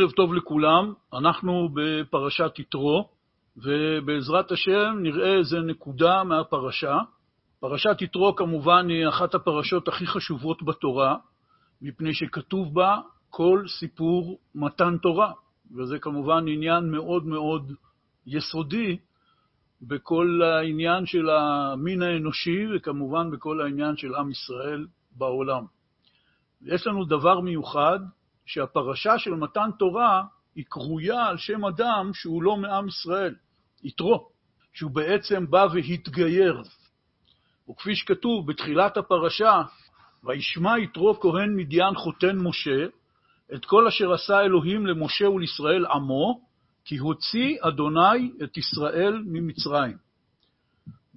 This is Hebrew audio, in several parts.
ערב טוב לכולם, אנחנו בפרשת יתרו, ובעזרת השם נראה איזה נקודה מהפרשה. פרשת יתרו כמובן היא אחת הפרשות הכי חשובות בתורה, מפני שכתוב בה כל סיפור מתן תורה, וזה כמובן עניין מאוד מאוד יסודי בכל העניין של המין האנושי, וכמובן בכל העניין של עם ישראל בעולם. יש לנו דבר מיוחד, שהפרשה של מתן תורה היא קרויה על שם אדם שהוא לא מעם ישראל, יתרו, שהוא בעצם בא והתגייר. וכפי שכתוב בתחילת הפרשה, וישמע יתרו כהן מדיין חותן משה, את כל אשר עשה אלוהים למשה ולישראל עמו, כי הוציא אדוני את ישראל ממצרים.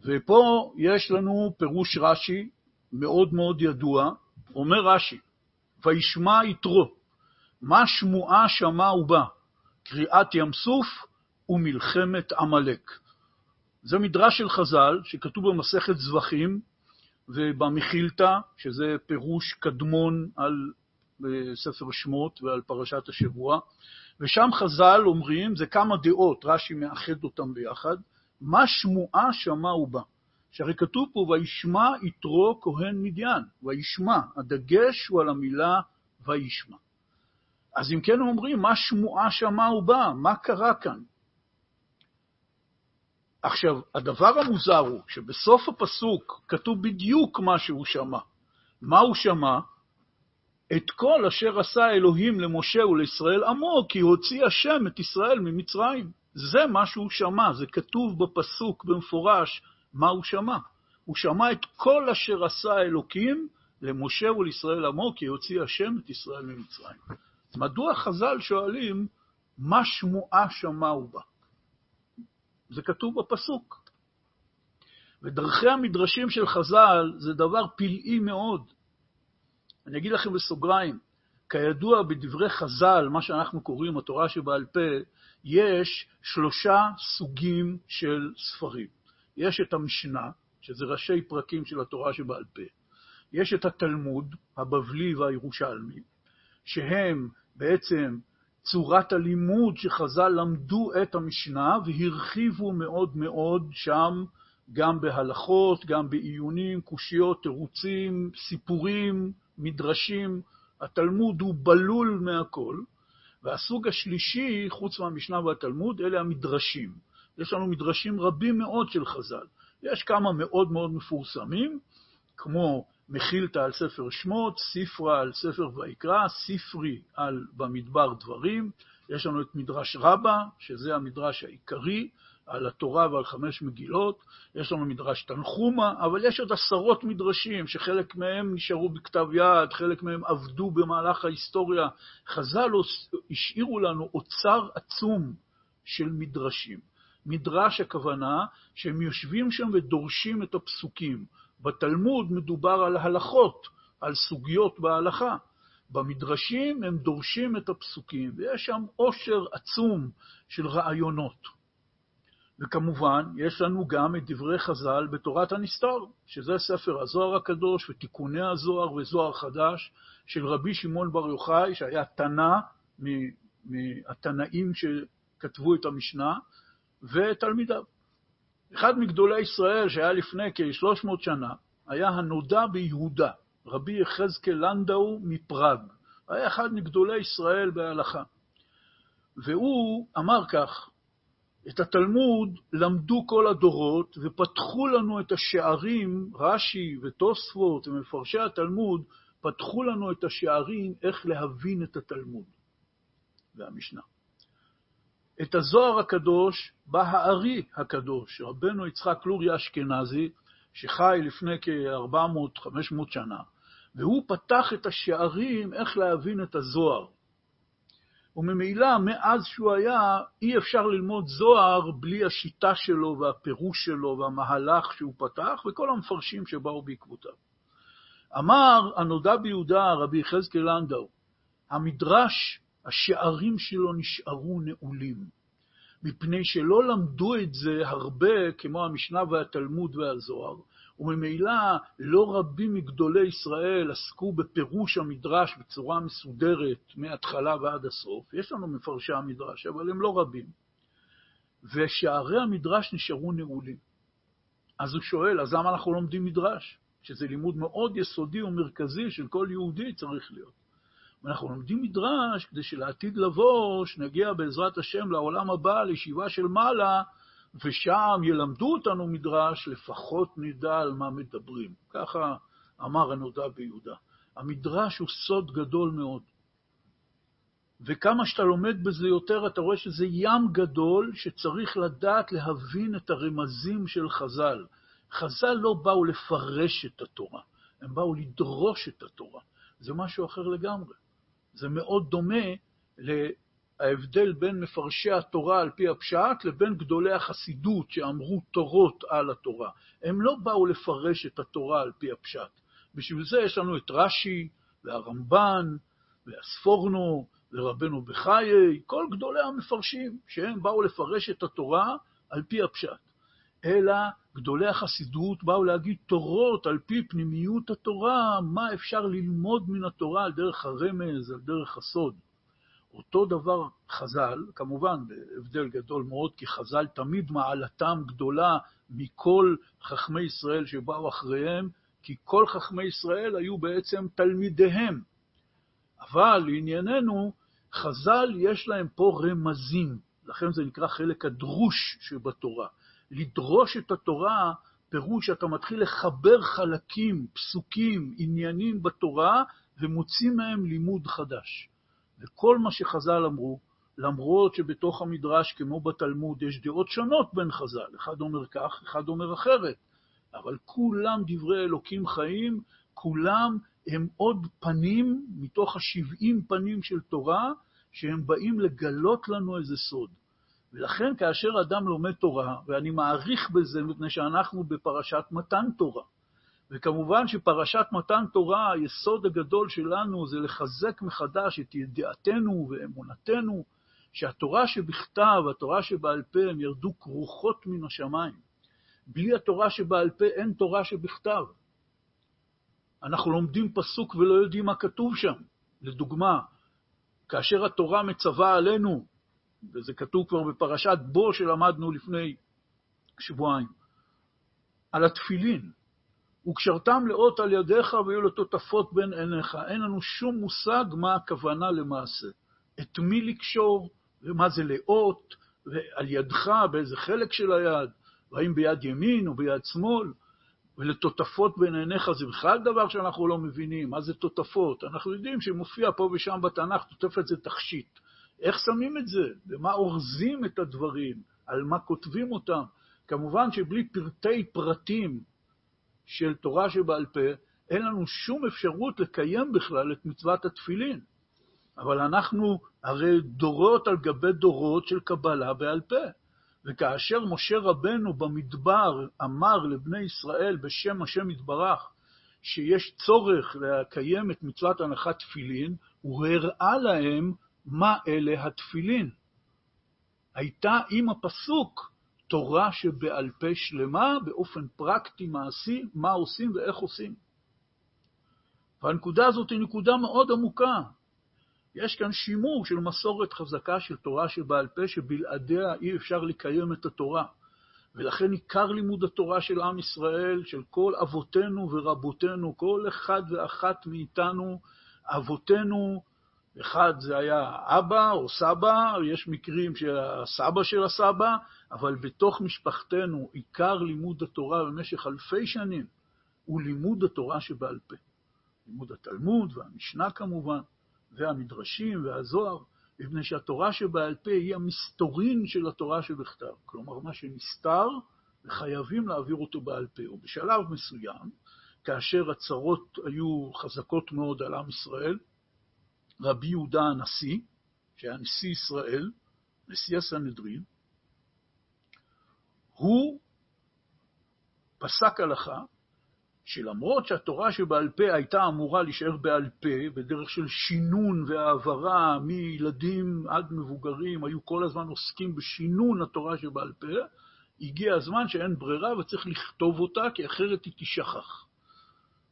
ופה יש לנו פירוש רש"י מאוד מאוד ידוע, אומר רש"י, וישמע יתרו, מה שמועה שמע ובא, קריאת ים סוף ומלחמת עמלק. זה מדרש של חז"ל שכתוב במסכת זבחים ובמחילתא, שזה פירוש קדמון על ספר שמות ועל פרשת השבוע, ושם חז"ל אומרים, זה כמה דעות, רש"י מאחד אותם ביחד, מה שמועה שמע ובא. שהרי כתוב פה, וישמע יתרו כהן מדיין, וישמע, הדגש הוא על המילה וישמע. אז אם כן אומרים, מה שמועה שמע ובא? מה קרה כאן? עכשיו, הדבר המוזר הוא שבסוף הפסוק כתוב בדיוק מה שהוא שמע. מה הוא שמע? את כל אשר עשה אלוהים למשה ולישראל עמו, כי הוציא השם את ישראל ממצרים. זה מה שהוא שמע, זה כתוב בפסוק במפורש מה הוא שמע. הוא שמע את כל אשר עשה אלוקים למשה ולישראל עמו, כי הוציא השם את ישראל ממצרים. מדוע חז"ל שואלים, מה שמועה שמעו בה? זה כתוב בפסוק. ודרכי המדרשים של חז"ל זה דבר פלאי מאוד. אני אגיד לכם בסוגריים, כידוע בדברי חז"ל, מה שאנחנו קוראים התורה שבעל פה, יש שלושה סוגים של ספרים. יש את המשנה, שזה ראשי פרקים של התורה שבעל פה. יש את התלמוד, הבבלי והירושלמי, שהם בעצם צורת הלימוד שחז"ל למדו את המשנה והרחיבו מאוד מאוד שם גם בהלכות, גם בעיונים, קושיות, תירוצים, סיפורים, מדרשים. התלמוד הוא בלול מהכל. והסוג השלישי, חוץ מהמשנה והתלמוד, אלה המדרשים. יש לנו מדרשים רבים מאוד של חז"ל. יש כמה מאוד מאוד מפורסמים, כמו מחילתא על ספר שמות, ספרא על ספר ויקרא, ספרי על במדבר דברים. יש לנו את מדרש רבה, שזה המדרש העיקרי, על התורה ועל חמש מגילות. יש לנו מדרש תנחומה, אבל יש עוד עשרות מדרשים, שחלק מהם נשארו בכתב יד, חלק מהם עבדו במהלך ההיסטוריה. חז"ל השאירו לנו אוצר עצום של מדרשים. מדרש הכוונה שהם יושבים שם ודורשים את הפסוקים. בתלמוד מדובר על הלכות, על סוגיות בהלכה. במדרשים הם דורשים את הפסוקים, ויש שם עושר עצום של רעיונות. וכמובן, יש לנו גם את דברי חז"ל בתורת הנסתר, שזה ספר הזוהר הקדוש ותיקוני הזוהר וזוהר חדש של רבי שמעון בר יוחאי, שהיה תנא מהתנאים שכתבו את המשנה, ותלמידיו. אחד מגדולי ישראל שהיה לפני כ-300 שנה, היה הנודע ביהודה, רבי יחזקאל לנדאו מפראג. היה אחד מגדולי ישראל בהלכה. והוא אמר כך, את התלמוד למדו כל הדורות ופתחו לנו את השערים, רש"י ותוספות ומפרשי התלמוד, פתחו לנו את השערים איך להבין את התלמוד והמשנה. את הזוהר הקדוש בא הארי הקדוש, רבנו יצחק לורי אשכנזי, שחי לפני כ-400-500 שנה, והוא פתח את השערים איך להבין את הזוהר. וממילא, מאז שהוא היה, אי אפשר ללמוד זוהר בלי השיטה שלו והפירוש שלו והמהלך שהוא פתח, וכל המפרשים שבאו בעקבותיו. אמר הנודע ביהודה, רבי יחזקאל לנדאו, המדרש השערים שלו נשארו נעולים, מפני שלא למדו את זה הרבה כמו המשנה והתלמוד והזוהר, וממילא לא רבים מגדולי ישראל עסקו בפירוש המדרש בצורה מסודרת מההתחלה ועד הסוף. יש לנו מפרשי המדרש, אבל הם לא רבים. ושערי המדרש נשארו נעולים. אז הוא שואל, אז למה אנחנו לומדים מדרש? שזה לימוד מאוד יסודי ומרכזי של כל יהודי צריך להיות. ואנחנו לומדים מדרש כדי שלעתיד לבוא, שנגיע בעזרת השם לעולם הבא, לישיבה של מעלה, ושם ילמדו אותנו מדרש, לפחות נדע על מה מדברים. ככה אמר הנודע ביהודה. המדרש הוא סוד גדול מאוד. וכמה שאתה לומד בזה יותר, אתה רואה שזה ים גדול שצריך לדעת להבין את הרמזים של חז"ל. חז"ל לא באו לפרש את התורה, הם באו לדרוש את התורה. זה משהו אחר לגמרי. זה מאוד דומה להבדל בין מפרשי התורה על פי הפשט לבין גדולי החסידות שאמרו תורות על התורה. הם לא באו לפרש את התורה על פי הפשט. בשביל זה יש לנו את רש"י והרמב"ן והספורנו ורבנו בחיי, כל גדולי המפרשים, שהם באו לפרש את התורה על פי הפשט. אלא גדולי החסידות באו להגיד תורות על פי פנימיות התורה, מה אפשר ללמוד מן התורה על דרך הרמז, על דרך הסוד. אותו דבר חז"ל, כמובן בהבדל גדול מאוד, כי חז"ל תמיד מעלתם גדולה מכל חכמי ישראל שבאו אחריהם, כי כל חכמי ישראל היו בעצם תלמידיהם. אבל לענייננו, חז"ל יש להם פה רמזים, לכן זה נקרא חלק הדרוש שבתורה. לדרוש את התורה, פירוש שאתה מתחיל לחבר חלקים, פסוקים, עניינים בתורה, ומוציא מהם לימוד חדש. וכל מה שחז"ל אמרו, למרות שבתוך המדרש, כמו בתלמוד, יש דעות שונות בין חז"ל, אחד אומר כך, אחד אומר אחרת, אבל כולם דברי אלוקים חיים, כולם הם עוד פנים מתוך השבעים פנים של תורה, שהם באים לגלות לנו איזה סוד. ולכן כאשר אדם לומד תורה, ואני מעריך בזה מפני שאנחנו בפרשת מתן תורה, וכמובן שפרשת מתן תורה, היסוד הגדול שלנו זה לחזק מחדש את ידיעתנו ואמונתנו, שהתורה שבכתב, התורה שבעל פה, הם ירדו כרוכות מן השמיים. בלי התורה שבעל פה אין תורה שבכתב. אנחנו לומדים פסוק ולא יודעים מה כתוב שם. לדוגמה, כאשר התורה מצווה עלינו, וזה כתוב כבר בפרשת בו שלמדנו לפני שבועיים, על התפילין, וקשרתם לאות על ידיך ויהיו לטוטפות בין עיניך. אין לנו שום מושג מה הכוונה למעשה. את מי לקשור, ומה זה לאות, ועל ידך, באיזה חלק של היד, והאם ביד ימין או ביד שמאל. ולטוטפות בין עיניך זה בכלל דבר שאנחנו לא מבינים, מה זה טוטפות? אנחנו יודעים שמופיע פה ושם בתנ"ך, טוטפת זה תכשיט. איך שמים את זה? במה אורזים את הדברים? על מה כותבים אותם? כמובן שבלי פרטי פרטים של תורה שבעל פה, אין לנו שום אפשרות לקיים בכלל את מצוות התפילין. אבל אנחנו הרי דורות על גבי דורות של קבלה בעל פה. וכאשר משה רבנו במדבר אמר לבני ישראל בשם השם יתברך שיש צורך לקיים את מצוות הנחת תפילין, הוא הראה להם מה אלה התפילין. הייתה עם הפסוק תורה שבעל פה שלמה, באופן פרקטי, מעשי, מה עושים ואיך עושים. והנקודה הזאת היא נקודה מאוד עמוקה. יש כאן שימור של מסורת חזקה של תורה שבעל פה, שבלעדיה אי אפשר לקיים את התורה. ולכן עיקר לימוד התורה של עם ישראל, של כל אבותינו ורבותינו, כל אחד ואחת מאיתנו, אבותינו, אחד זה היה אבא או סבא, יש מקרים שהסבא של הסבא, אבל בתוך משפחתנו עיקר לימוד התורה במשך אלפי שנים הוא לימוד התורה שבעל פה. לימוד התלמוד והמשנה כמובן. והמדרשים והזוהר, מפני שהתורה שבעל פה היא המסתורין של התורה שבכתב. כלומר, מה שנסתר, וחייבים להעביר אותו בעל פה. ובשלב מסוים, כאשר הצרות היו חזקות מאוד על עם ישראל, רבי יהודה הנשיא, שהיה נשיא ישראל, נשיא הסנהדרין, הוא פסק הלכה שלמרות שהתורה שבעל פה הייתה אמורה להישאר בעל פה, בדרך של שינון והעברה מילדים עד מבוגרים, היו כל הזמן עוסקים בשינון התורה שבעל פה, הגיע הזמן שאין ברירה וצריך לכתוב אותה, כי אחרת היא תשכח.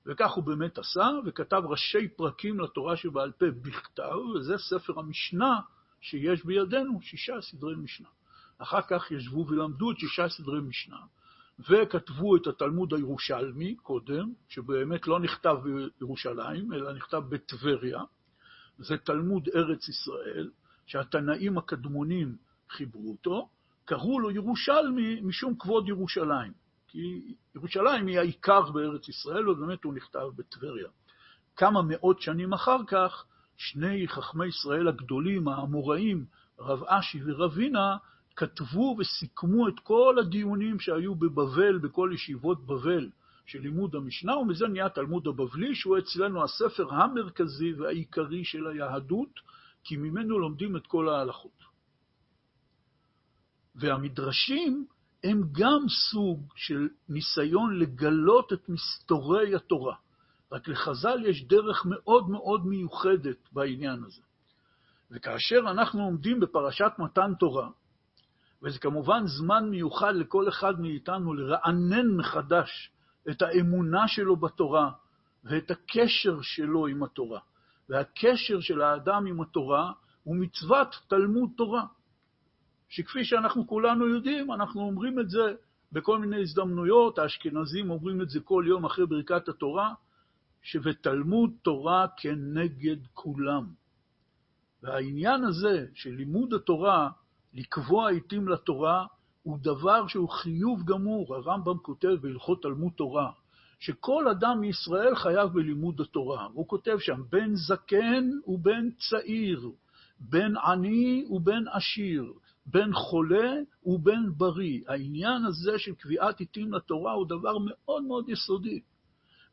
וכך הוא באמת עשה, וכתב ראשי פרקים לתורה שבעל פה בכתב, וזה ספר המשנה שיש בידינו, שישה סדרי משנה. אחר כך ישבו ולמדו את שישה סדרי משנה, וכתבו את התלמוד הירושלמי קודם, שבאמת לא נכתב בירושלים, אלא נכתב בטבריה. זה תלמוד ארץ ישראל, שהתנאים הקדמונים חיברו אותו, קראו לו ירושלמי משום כבוד ירושלים. כי ירושלים היא העיקר בארץ ישראל, ובאמת הוא נכתב בטבריה. כמה מאות שנים אחר כך, שני חכמי ישראל הגדולים, האמוראים, רב אשי ורבינה, כתבו וסיכמו את כל הדיונים שהיו בבבל, בכל ישיבות בבל של לימוד המשנה, ומזה נהיה התלמוד הבבלי, שהוא אצלנו הספר המרכזי והעיקרי של היהדות, כי ממנו לומדים את כל ההלכות. והמדרשים הם גם סוג של ניסיון לגלות את מסתורי התורה. רק לחז"ל יש דרך מאוד מאוד מיוחדת בעניין הזה. וכאשר אנחנו עומדים בפרשת מתן תורה, וזה כמובן זמן מיוחד לכל אחד מאיתנו לרענן מחדש את האמונה שלו בתורה ואת הקשר שלו עם התורה. והקשר של האדם עם התורה הוא מצוות תלמוד תורה. שכפי שאנחנו כולנו יודעים, אנחנו אומרים את זה בכל מיני הזדמנויות, האשכנזים אומרים את זה כל יום אחרי ברכת התורה, שבתלמוד תורה כנגד כולם. והעניין הזה של לימוד התורה, לקבוע עיתים לתורה, הוא דבר שהוא חיוב גמור. הרמב"ם כותב בהלכות תלמוד תורה, שכל אדם מישראל חייב בלימוד התורה. הוא כותב שם, בין זקן ובין צעיר, בין עני ובין עשיר, בין חולה ובין בריא. העניין הזה של קביעת עיתים לתורה הוא דבר מאוד מאוד יסודי,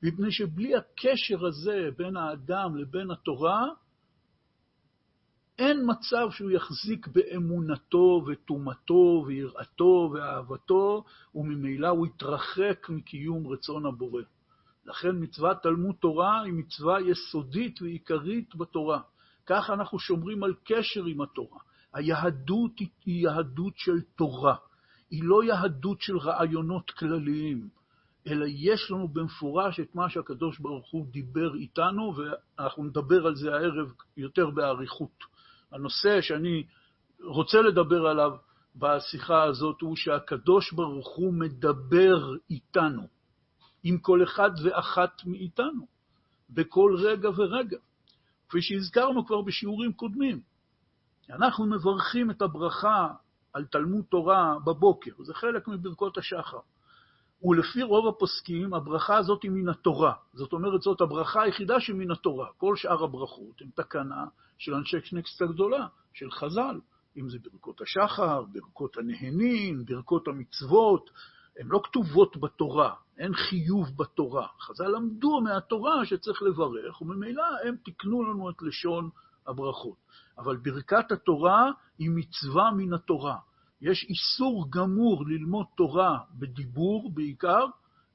מפני שבלי הקשר הזה בין האדם לבין התורה, אין מצב שהוא יחזיק באמונתו וטומאתו ויראתו ואהבתו, וממילא הוא יתרחק מקיום רצון הבורא. לכן מצוות תלמוד תורה היא מצווה יסודית ועיקרית בתורה. כך אנחנו שומרים על קשר עם התורה. היהדות היא יהדות של תורה, היא לא יהדות של רעיונות כלליים, אלא יש לנו במפורש את מה שהקדוש ברוך הוא דיבר איתנו, ואנחנו נדבר על זה הערב יותר באריכות. הנושא שאני רוצה לדבר עליו בשיחה הזאת הוא שהקדוש ברוך הוא מדבר איתנו, עם כל אחד ואחת מאיתנו, בכל רגע ורגע, כפי שהזכרנו כבר בשיעורים קודמים. אנחנו מברכים את הברכה על תלמוד תורה בבוקר, זה חלק מברכות השחר. ולפי רוב הפוסקים, הברכה הזאת היא מן התורה. זאת אומרת, זאת הברכה היחידה שמן התורה. כל שאר הברכות הן תקנה של אנשי קנקסט הגדולה, של חז"ל, אם זה ברכות השחר, ברכות הנהנים, ברכות המצוות, הן לא כתובות בתורה, אין חיוב בתורה. חז"ל למדו מהתורה שצריך לברך, וממילא הם תיקנו לנו את לשון הברכות. אבל ברכת התורה היא מצווה מן התורה. יש איסור גמור ללמוד תורה בדיבור בעיקר,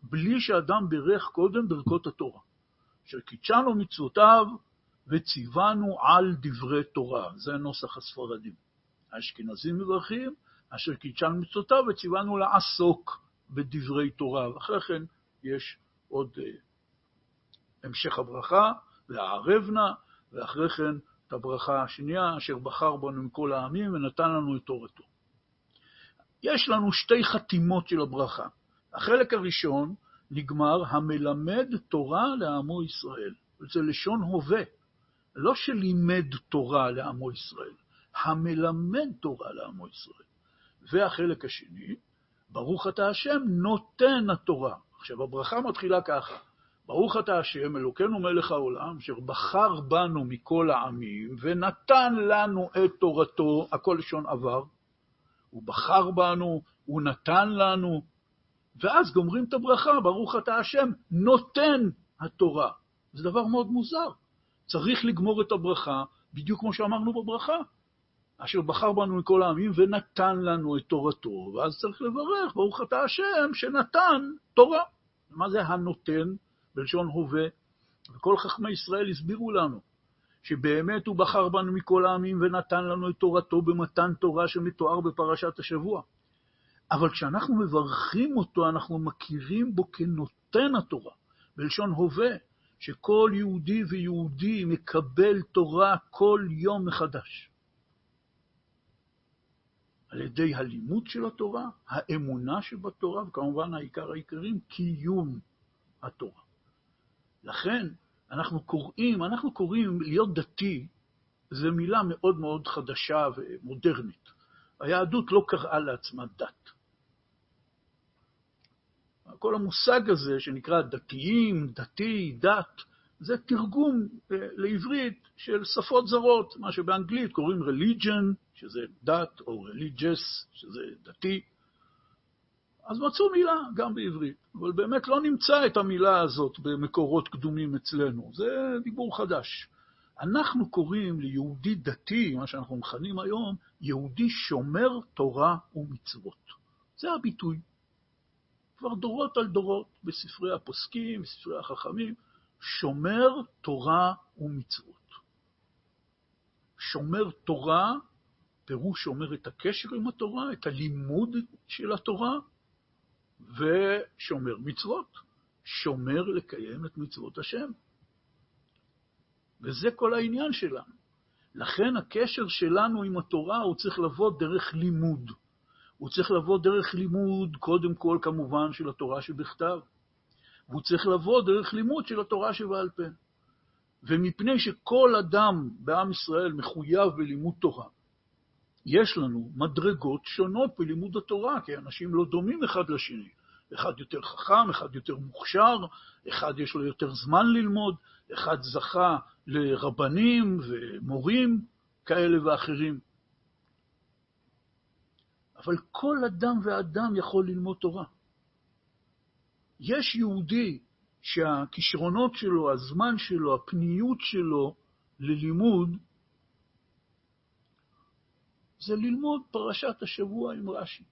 בלי שאדם בירך קודם ברכות התורה. אשר קידשנו מצוותיו וציוונו על דברי תורה. זה נוסח הספרדים. האשכנזים מברכים, אשר קידשנו מצוותיו וציוונו לעסוק בדברי תורה. ואחרי כן יש עוד uh, המשך הברכה, והערב נא, ואחרי כן את הברכה השנייה, אשר בחר בנו מכל העמים ונתן לנו את תורתו. יש לנו שתי חתימות של הברכה. החלק הראשון נגמר, המלמד תורה לעמו ישראל. זה לשון הווה, לא שלימד תורה לעמו ישראל, המלמד תורה לעמו ישראל. והחלק השני, ברוך אתה השם נותן התורה. עכשיו, הברכה מתחילה ככה, ברוך אתה השם, אלוקינו מלך העולם, אשר בחר בנו מכל העמים, ונתן לנו את תורתו, הכל לשון עבר, הוא בחר בנו, הוא נתן לנו, ואז גומרים את הברכה, ברוך אתה השם, נותן התורה. זה דבר מאוד מוזר. צריך לגמור את הברכה, בדיוק כמו שאמרנו בברכה, אשר בחר בנו מכל העמים ונתן לנו את תורתו, ואז צריך לברך, ברוך אתה השם, שנתן תורה. מה זה הנותן? בלשון הווה, וכל חכמי ישראל הסבירו לנו שבאמת הוא בחר בנו מכל העמים ונתן לנו את תורתו במתן תורה שמתואר בפרשת השבוע. אבל כשאנחנו מברכים אותו, אנחנו מכירים בו כנותן התורה, בלשון הווה, שכל יהודי ויהודי מקבל תורה כל יום מחדש. על ידי הלימוד של התורה, האמונה שבתורה, וכמובן העיקר העיקרים, קיום התורה. לכן אנחנו קוראים, אנחנו קוראים להיות דתי, זו מילה מאוד מאוד חדשה ומודרנית. היהדות לא קראה לעצמה דת. כל המושג הזה שנקרא דתיים, דתי, דת, זה תרגום אה, לעברית של שפות זרות, מה שבאנגלית קוראים religion, שזה דת, או religious, שזה דתי. אז מצאו מילה גם בעברית, אבל באמת לא נמצא את המילה הזאת במקורות קדומים אצלנו, זה דיבור חדש. אנחנו קוראים ליהודי דתי, מה שאנחנו מכנים היום, יהודי שומר תורה ומצוות. זה הביטוי. כבר דורות על דורות בספרי הפוסקים, בספרי החכמים, שומר תורה ומצוות. שומר תורה, פירוש שומר את הקשר עם התורה, את הלימוד של התורה, ושומר מצוות, שומר לקיים את מצוות השם. וזה כל העניין שלנו. לכן הקשר שלנו עם התורה הוא צריך לבוא דרך לימוד. הוא צריך לבוא דרך לימוד, קודם כל כמובן, של התורה שבכתב, והוא צריך לבוא דרך לימוד של התורה שבעל פה. ומפני שכל אדם בעם ישראל מחויב בלימוד תורה, יש לנו מדרגות שונות בלימוד התורה, כי אנשים לא דומים אחד לשני. אחד יותר חכם, אחד יותר מוכשר, אחד יש לו יותר זמן ללמוד, אחד זכה לרבנים ומורים כאלה ואחרים. אבל כל אדם ואדם יכול ללמוד תורה. יש יהודי שהכישרונות שלו, הזמן שלו, הפניות שלו ללימוד, זה ללמוד פרשת השבוע עם רש"י.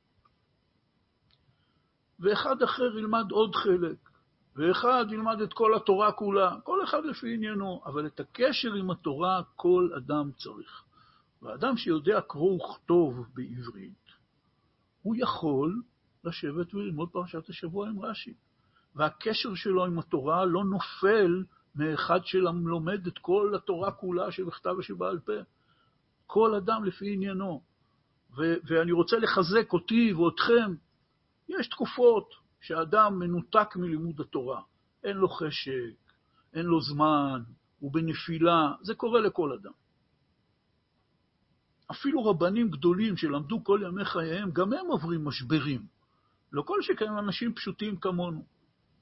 ואחד אחר ילמד עוד חלק, ואחד ילמד את כל התורה כולה, כל אחד לפי עניינו, אבל את הקשר עם התורה כל אדם צריך. ואדם שיודע קרוא וכתוב בעברית, הוא יכול לשבת וללמוד פרשת השבוע עם רש"י. והקשר שלו עם התורה לא נופל מאחד שלומד את כל התורה כולה שבכתב ושבעל פה. כל אדם לפי עניינו. ו- ואני רוצה לחזק אותי ואתכם. יש תקופות שאדם מנותק מלימוד התורה. אין לו חשק, אין לו זמן, הוא בנפילה, זה קורה לכל אדם. אפילו רבנים גדולים שלמדו כל ימי חייהם, גם הם עוברים משברים. לא כל שכן אנשים פשוטים כמונו.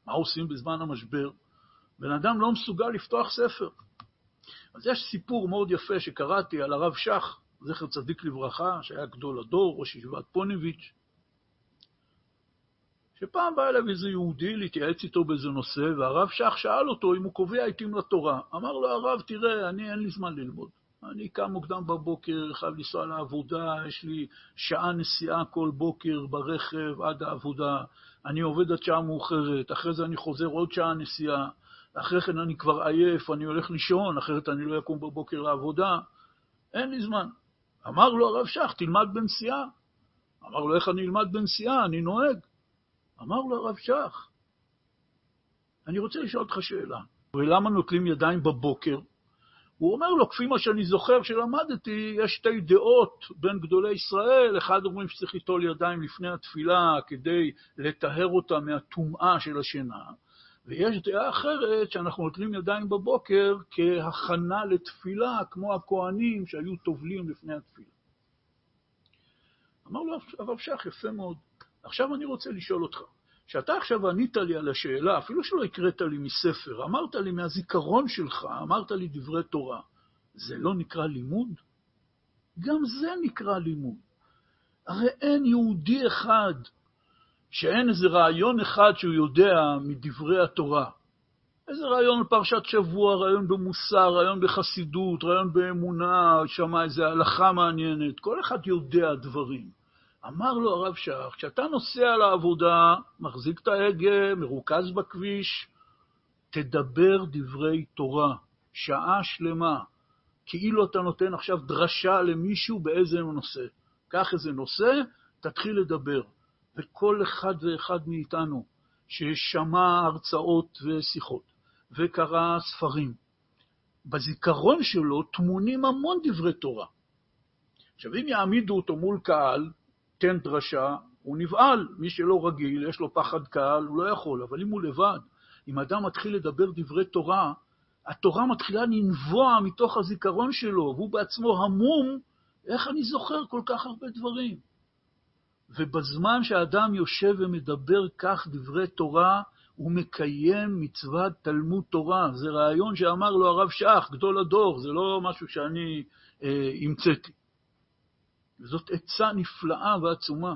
מה עושים בזמן המשבר? בן אדם לא מסוגל לפתוח ספר. אז יש סיפור מאוד יפה שקראתי על הרב שך, זכר צדיק לברכה, שהיה גדול הדור, ראש ישיבת פוניביץ', שפעם בא אליו איזה יהודי להתייעץ איתו באיזה נושא, והרב שך שאל אותו אם הוא קובע עיתים לתורה. אמר לו הרב, תראה, אני אין לי זמן ללמוד. אני קם מוקדם בבוקר, חייב לנסוע לעבודה, יש לי שעה נסיעה כל בוקר ברכב עד העבודה, אני עובד עד שעה מאוחרת, אחרי זה אני חוזר עוד שעה נסיעה, אחרי כן אני כבר עייף, אני הולך לישון, אחרת אני לא אקום בבוקר לעבודה, אין לי זמן. אמר לו הרב שך, תלמד בנסיעה. אמר לו, איך אני אלמד בנסיעה? אני נוהג. אמר לו הרב שך, אני רוצה לשאול אותך שאלה, ולמה נוטלים ידיים בבוקר? הוא אומר לו, כפי מה שאני זוכר שלמדתי, יש שתי דעות בין גדולי ישראל, אחד אומרים שצריך ליטול ידיים לפני התפילה כדי לטהר אותה מהטומאה של השינה, ויש דעה אחרת שאנחנו נוטלים ידיים בבוקר כהכנה לתפילה, כמו הכוהנים שהיו טובלים לפני התפילה. אמר לו הרב שך, יפה מאוד. עכשיו אני רוצה לשאול אותך, כשאתה עכשיו ענית לי על השאלה, אפילו שלא הקראת לי מספר, אמרת לי מהזיכרון שלך, אמרת לי דברי תורה, זה לא נקרא לימוד? גם זה נקרא לימוד. הרי אין יהודי אחד שאין איזה רעיון אחד שהוא יודע מדברי התורה. איזה רעיון בפרשת שבוע, רעיון במוסר, רעיון בחסידות, רעיון באמונה, שמע איזה הלכה מעניינת, כל אחד יודע דברים. אמר לו הרב שך, כשאתה נוסע לעבודה, מחזיק את ההגה, מרוכז בכביש, תדבר דברי תורה, שעה שלמה, כאילו אתה נותן עכשיו דרשה למישהו באיזה נושא. קח איזה נושא, תתחיל לדבר. וכל אחד ואחד מאיתנו ששמע הרצאות ושיחות וקרא ספרים, בזיכרון שלו טמונים המון דברי תורה. עכשיו, אם יעמידו אותו מול קהל, תן דרשה, הוא נבהל. מי שלא רגיל, יש לו פחד קהל, הוא לא יכול. אבל אם הוא לבד, אם אדם מתחיל לדבר דברי תורה, התורה מתחילה לנבוע מתוך הזיכרון שלו, והוא בעצמו המום, איך אני זוכר כל כך הרבה דברים? ובזמן שהאדם יושב ומדבר כך דברי תורה, הוא מקיים מצוות תלמוד תורה. זה רעיון שאמר לו הרב שך, גדול הדור, זה לא משהו שאני אה, המצאתי. וזאת עצה נפלאה ועצומה.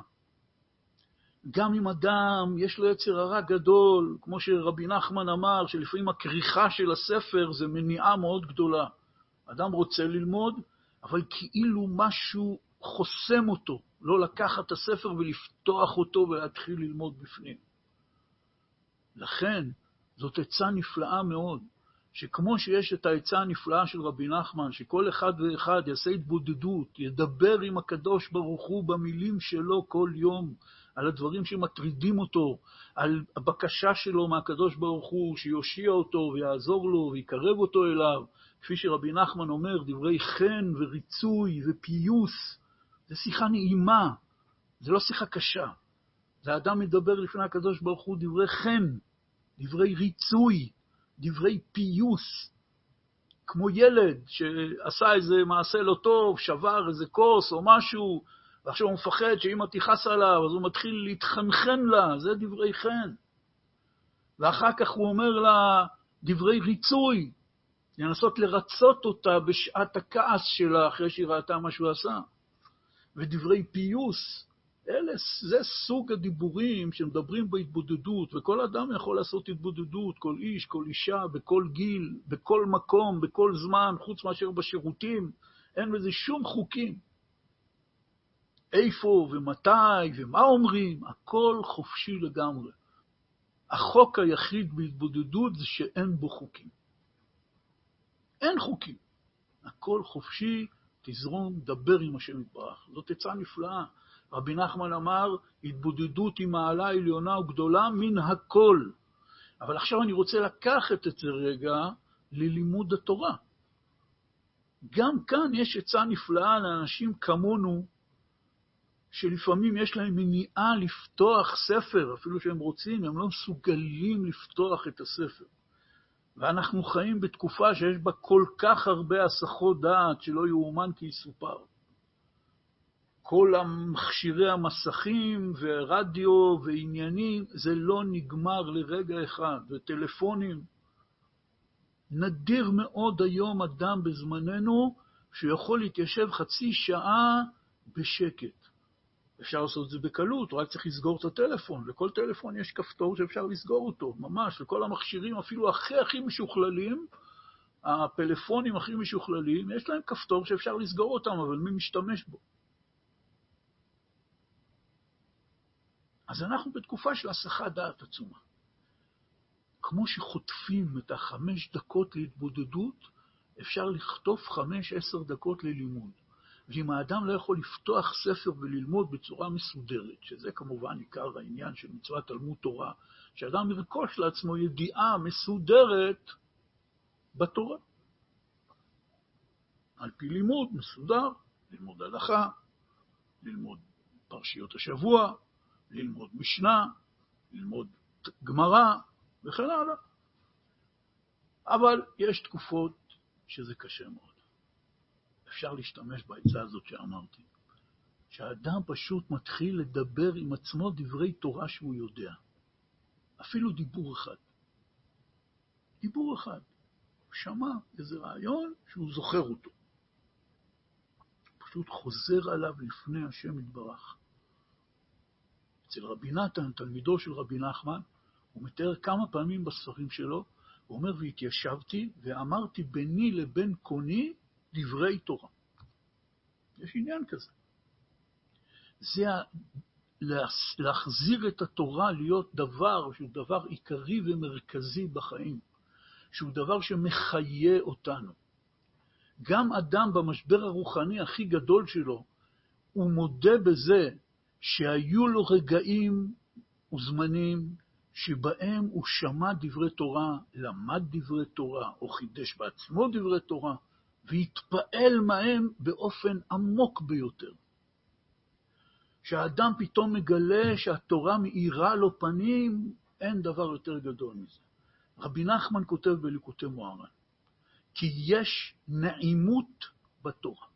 גם אם אדם יש לו יצר הרע גדול, כמו שרבי נחמן אמר, שלפעמים הכריכה של הספר זה מניעה מאוד גדולה. אדם רוצה ללמוד, אבל כאילו משהו חוסם אותו, לא לקחת את הספר ולפתוח אותו ולהתחיל ללמוד בפנים. לכן, זאת עצה נפלאה מאוד, שכמו שיש את העצה הנפלאה של רבי נחמן, שכל אחד ואחד יעשה התבודדות, ידבר עם הקדוש ברוך הוא במילים שלו כל יום, על הדברים שמטרידים אותו, על הבקשה שלו מהקדוש ברוך הוא, שיושיע אותו ויעזור לו ויקרב אותו אליו, כפי שרבי נחמן אומר, דברי חן וריצוי ופיוס, זה שיחה נעימה, זה לא שיחה קשה. זה אדם מדבר לפני הקדוש ברוך הוא דברי חן, דברי ריצוי, דברי פיוס, כמו ילד שעשה איזה מעשה לא טוב, שבר איזה כוס או משהו, ועכשיו הוא מפחד שאמא תכעס עליו, אז הוא מתחיל להתחנחן לה, זה דברי חן. ואחר כך הוא אומר לה דברי ריצוי, לנסות לרצות אותה בשעת הכעס שלה אחרי שהיא ראתה מה שהוא עשה. ודברי פיוס, אלה, זה סוג הדיבורים שמדברים בהתבודדות, וכל אדם יכול לעשות התבודדות, כל איש, כל אישה, בכל גיל, בכל מקום, בכל זמן, חוץ מאשר בשירותים, אין בזה שום חוקים. איפה ומתי ומה אומרים, הכל חופשי לגמרי. החוק היחיד בהתבודדות זה שאין בו חוקים. אין חוקים. הכל חופשי, תזרום, דבר עם השם יתברך. זאת עצה נפלאה. רבי נחמן אמר, התבודדות היא מעלה עליונה וגדולה מן הכל. אבל עכשיו אני רוצה לקחת את זה רגע ללימוד התורה. גם כאן יש עצה נפלאה לאנשים כמונו, שלפעמים יש להם מניעה לפתוח ספר, אפילו שהם רוצים, הם לא מסוגלים לפתוח את הספר. ואנחנו חיים בתקופה שיש בה כל כך הרבה הסחות דעת שלא יאומן כי יסופר. כל המכשירי המסכים ורדיו ועניינים, זה לא נגמר לרגע אחד, וטלפונים. נדיר מאוד היום אדם בזמננו שיכול להתיישב חצי שעה בשקט. אפשר לעשות את זה בקלות, רק צריך לסגור את הטלפון. לכל טלפון יש כפתור שאפשר לסגור אותו, ממש, לכל המכשירים, אפילו הכי הכי משוכללים, הפלאפונים הכי משוכללים, יש להם כפתור שאפשר לסגור אותם, אבל מי משתמש בו? אז אנחנו בתקופה של הסחת דעת עצומה. כמו שחוטפים את החמש דקות להתבודדות, אפשר לכתוב חמש-עשר דקות ללימוד. ואם האדם לא יכול לפתוח ספר וללמוד בצורה מסודרת, שזה כמובן עיקר העניין של מצוות תלמוד תורה, שאדם ירכוש לעצמו ידיעה מסודרת בתורה. על פי לימוד מסודר, ללמוד הלכה, ללמוד פרשיות השבוע, ללמוד משנה, ללמוד גמרא וכן הלאה. אבל יש תקופות שזה קשה מאוד. אפשר להשתמש בעצה הזאת שאמרתי, שהאדם פשוט מתחיל לדבר עם עצמו דברי תורה שהוא יודע. אפילו דיבור אחד. דיבור אחד. הוא שמע איזה רעיון שהוא זוכר אותו. פשוט חוזר עליו לפני השם יתברך. אצל רבי נתן, תלמידו של רבי נחמן, הוא מתאר כמה פעמים בספרים שלו, הוא אומר, והתיישבתי ואמרתי ביני לבין קוני דברי תורה. יש עניין כזה. זה להחזיר את התורה להיות דבר שהוא דבר עיקרי ומרכזי בחיים, שהוא דבר שמחיה אותנו. גם אדם במשבר הרוחני הכי גדול שלו, הוא מודה בזה שהיו לו רגעים וזמנים שבהם הוא שמע דברי תורה, למד דברי תורה, או חידש בעצמו דברי תורה, והתפעל מהם באופן עמוק ביותר. שהאדם פתאום מגלה שהתורה מאירה לו פנים, אין דבר יותר גדול מזה. רבי נחמן כותב בליקוטי מוהר"ן, כי יש נעימות בתורה,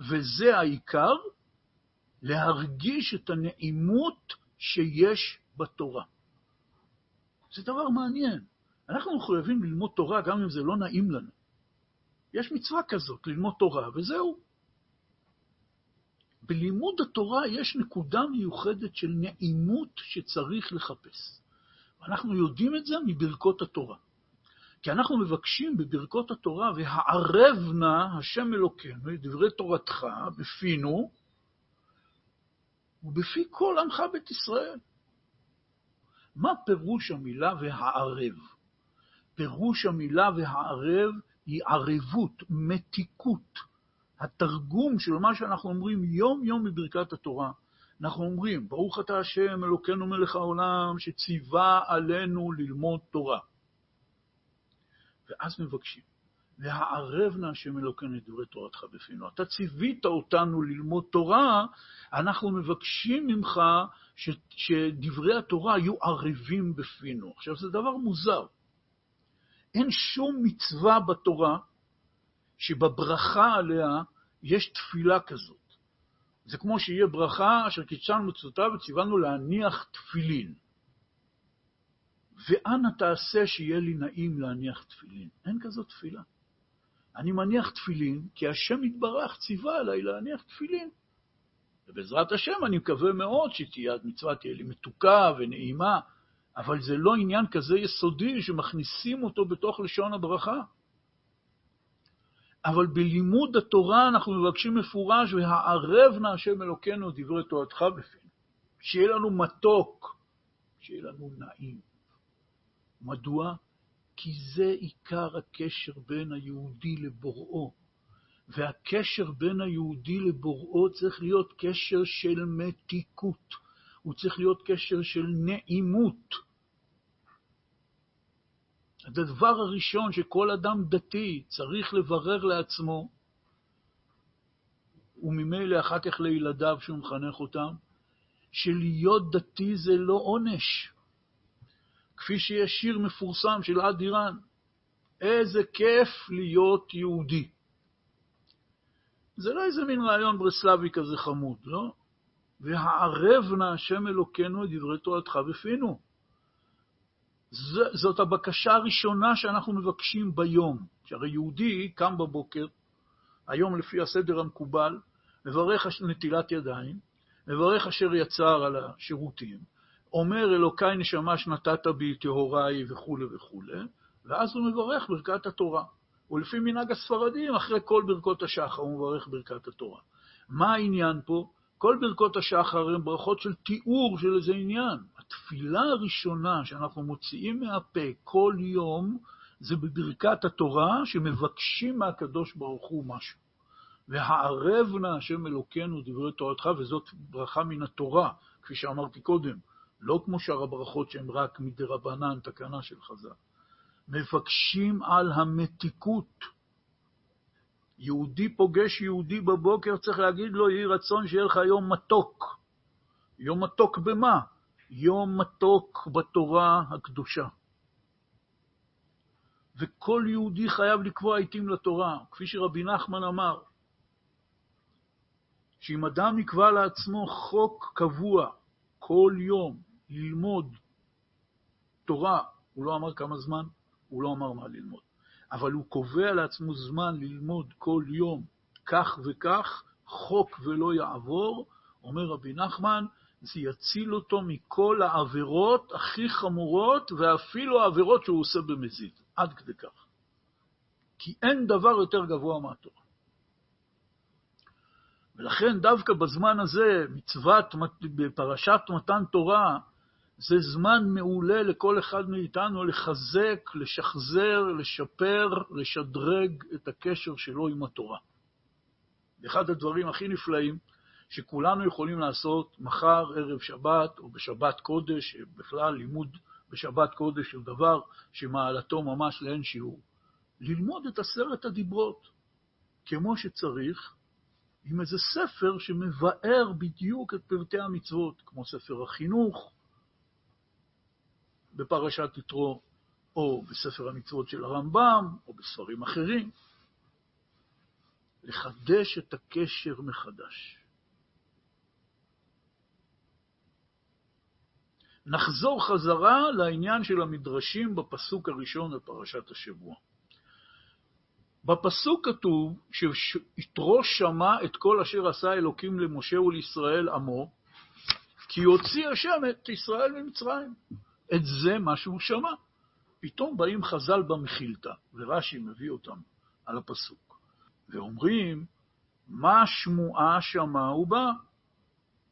וזה העיקר, להרגיש את הנעימות שיש בתורה. זה דבר מעניין. אנחנו מחויבים ללמוד תורה גם אם זה לא נעים לנו. יש מצווה כזאת, ללמוד תורה, וזהו. בלימוד התורה יש נקודה מיוחדת של נעימות שצריך לחפש. ואנחנו יודעים את זה מברכות התורה. כי אנחנו מבקשים בברכות התורה, והערב נא השם אלוקינו דברי תורתך בפינו ובפי כל עמך בית ישראל. מה פירוש המילה והערב? פירוש המילה והערב היא ערבות, מתיקות. התרגום של מה שאנחנו אומרים יום-יום בברכת התורה, אנחנו אומרים, ברוך אתה השם אלוקינו מלך העולם, שציווה עלינו ללמוד תורה. ואז מבקשים, והערב נא השם אלוקינו את דברי תורתך בפינו. אתה ציווית אותנו ללמוד תורה, אנחנו מבקשים ממך ש, שדברי התורה יהיו ערבים בפינו. עכשיו, זה דבר מוזר. אין שום מצווה בתורה שבברכה עליה יש תפילה כזאת. זה כמו שיהיה ברכה אשר קידשנו מצוותיו וציוונו להניח תפילין. ואנא תעשה שיהיה לי נעים להניח תפילין. אין כזאת תפילה. אני מניח תפילין, כי השם יתברך ציווה עליי להניח תפילין. ובעזרת השם אני מקווה מאוד שהמצווה תהיה לי מתוקה ונעימה, אבל זה לא עניין כזה יסודי שמכניסים אותו בתוך לשון הברכה. אבל בלימוד התורה אנחנו מבקשים מפורש, והערב נא השם אלוקינו דברי תורתך בפינו. שיהיה לנו מתוק, שיהיה לנו נעים. מדוע? כי זה עיקר הקשר בין היהודי לבוראו. והקשר בין היהודי לבוראו צריך להיות קשר של מתיקות, הוא צריך להיות קשר של נעימות. הדבר הראשון שכל אדם דתי צריך לברר לעצמו, וממילא אחר כך לילדיו שהוא מחנך אותם, שלהיות דתי זה לא עונש. כפי שיש שיר מפורסם של עד איראן, איזה כיף להיות יהודי. זה לא איזה מין רעיון ברסלבי כזה חמוד, לא? והערב נא השם אלוקינו את דברי תורתך בפינו. זאת הבקשה הראשונה שאנחנו מבקשים ביום. שהרי יהודי קם בבוקר, היום לפי הסדר המקובל, מברך נטילת ידיים, מברך אשר יצר על השירותים, אומר אלוקיי נשמה שנתת בי טהוריי וכו' וכו', ואז הוא מברך ברכת התורה. ולפי מנהג הספרדים, אחרי כל ברכות השחר הוא מברך ברכת התורה. מה העניין פה? כל ברכות השחר הן ברכות של תיאור של איזה עניין. התפילה הראשונה שאנחנו מוציאים מהפה כל יום, זה בברכת התורה, שמבקשים מהקדוש ברוך הוא משהו. והערב נא השם אלוקינו דברי תורתך, וזאת ברכה מן התורה, כפי שאמרתי קודם, לא כמו שאר הברכות שהן רק מדרבנן, תקנה של חז"ל. מבקשים על המתיקות. יהודי פוגש יהודי בבוקר, צריך להגיד לו, יהי רצון שיהיה לך יום מתוק. יום מתוק במה? יום מתוק בתורה הקדושה. וכל יהודי חייב לקבוע עיתים לתורה, כפי שרבי נחמן אמר, שאם אדם יקבע לעצמו חוק קבוע כל יום ללמוד תורה, הוא לא אמר כמה זמן, הוא לא אמר מה ללמוד, אבל הוא קובע לעצמו זמן ללמוד כל יום כך וכך, חוק ולא יעבור, אומר רבי נחמן, זה יציל אותו מכל העבירות הכי חמורות, ואפילו העבירות שהוא עושה במזיד, עד כדי כך. כי אין דבר יותר גבוה מהתורה. ולכן דווקא בזמן הזה, מצוות, בפרשת מתן תורה, זה זמן מעולה לכל אחד מאיתנו לחזק, לשחזר, לשפר, לשדרג את הקשר שלו עם התורה. אחד הדברים הכי נפלאים, שכולנו יכולים לעשות מחר, ערב שבת, או בשבת קודש, בכלל לימוד בשבת קודש הוא דבר שמעלתו ממש לאין שיעור. ללמוד את עשרת הדיברות כמו שצריך, עם איזה ספר שמבאר בדיוק את פרטי המצוות, כמו ספר החינוך בפרשת יתרו, או בספר המצוות של הרמב"ם, או בספרים אחרים. לחדש את הקשר מחדש. נחזור חזרה לעניין של המדרשים בפסוק הראשון בפרשת השבוע. בפסוק כתוב שיתרו שמע את כל אשר עשה אלוקים למשה ולישראל עמו, כי הוציא השם את ישראל ממצרים. את זה מה שהוא שמע. פתאום באים חז"ל במחילתא, ורש"י מביא אותם על הפסוק, ואומרים, מה שמועה שמע ובא?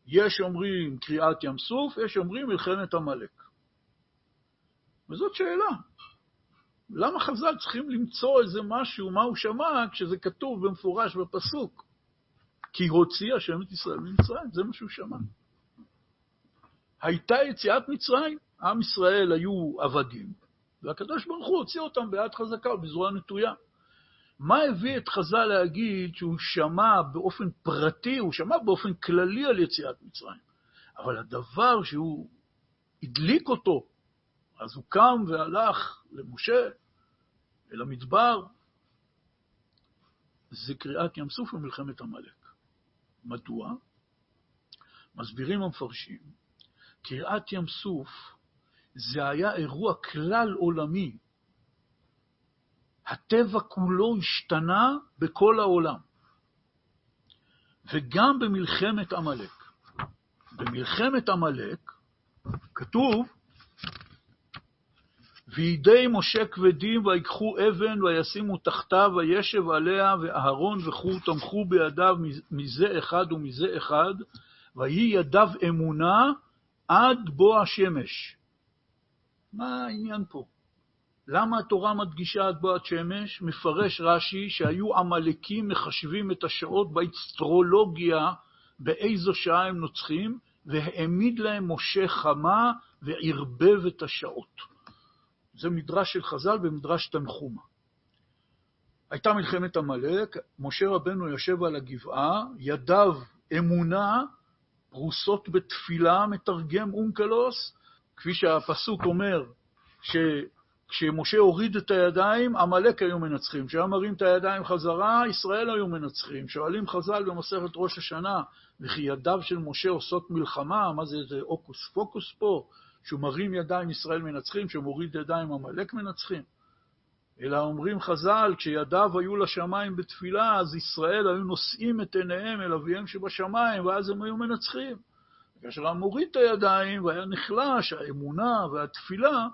יש אומרים קריעת ים סוף, יש אומרים מלחמת עמלק. וזאת שאלה. למה חז"ל צריכים למצוא איזה משהו, מה הוא שמע, כשזה כתוב במפורש בפסוק? כי הוציא השם את ישראל ממצרים, זה מה שהוא שמע. הייתה יציאת מצרים, עם ישראל היו עבדים, והקדוש ברוך הוא הוציא אותם ביד חזקה ובזרוע נטויה. מה הביא את חז"ל להגיד שהוא שמע באופן פרטי, הוא שמע באופן כללי על יציאת מצרים, אבל הדבר שהוא הדליק אותו, אז הוא קם והלך למשה, אל המדבר, זה קריאת ים סוף ומלחמת עמלק. מדוע? מסבירים המפרשים, קריאת ים סוף זה היה אירוע כלל עולמי הטבע כולו השתנה בכל העולם, וגם במלחמת עמלק. במלחמת עמלק כתוב, וידי משה כבדים ויקחו אבן וישימו תחתיו וישב עליה ואהרון וכו' תמכו בידיו מזה אחד ומזה אחד, ויהי ידיו אמונה עד בוא השמש. מה העניין פה? למה התורה מדגישה עד בועת שמש? מפרש רש"י שהיו עמלקים מחשבים את השעות באצטרולוגיה באיזו שעה הם נוצחים, והעמיד להם משה חמה וערבב את השעות. זה מדרש של חז"ל במדרש תנחומה. הייתה מלחמת עמלק, משה רבנו יושב על הגבעה, ידיו אמונה, פרוסות בתפילה, מתרגם אונקלוס, כפי שהפסוק אומר, ש... כשמשה הוריד את הידיים, עמלק היו מנצחים. כשהיה מרים את הידיים חזרה, ישראל היו מנצחים. שואלים חז"ל במסכת ראש השנה, וכי ידיו של משה עושות מלחמה, מה זה, זה הוקוס פוקוס פה? שהוא מרים ידיים ישראל מנצחים, שהוא מוריד ידיים עמלק מנצחים? אלא אומרים חז"ל, כשידיו היו לשמיים בתפילה, אז ישראל היו נושאים את עיניהם אל אביהם שבשמיים, ואז הם היו מנצחים. כאשר הוא מוריד את הידיים והיה נחלש, האמונה והתפילה,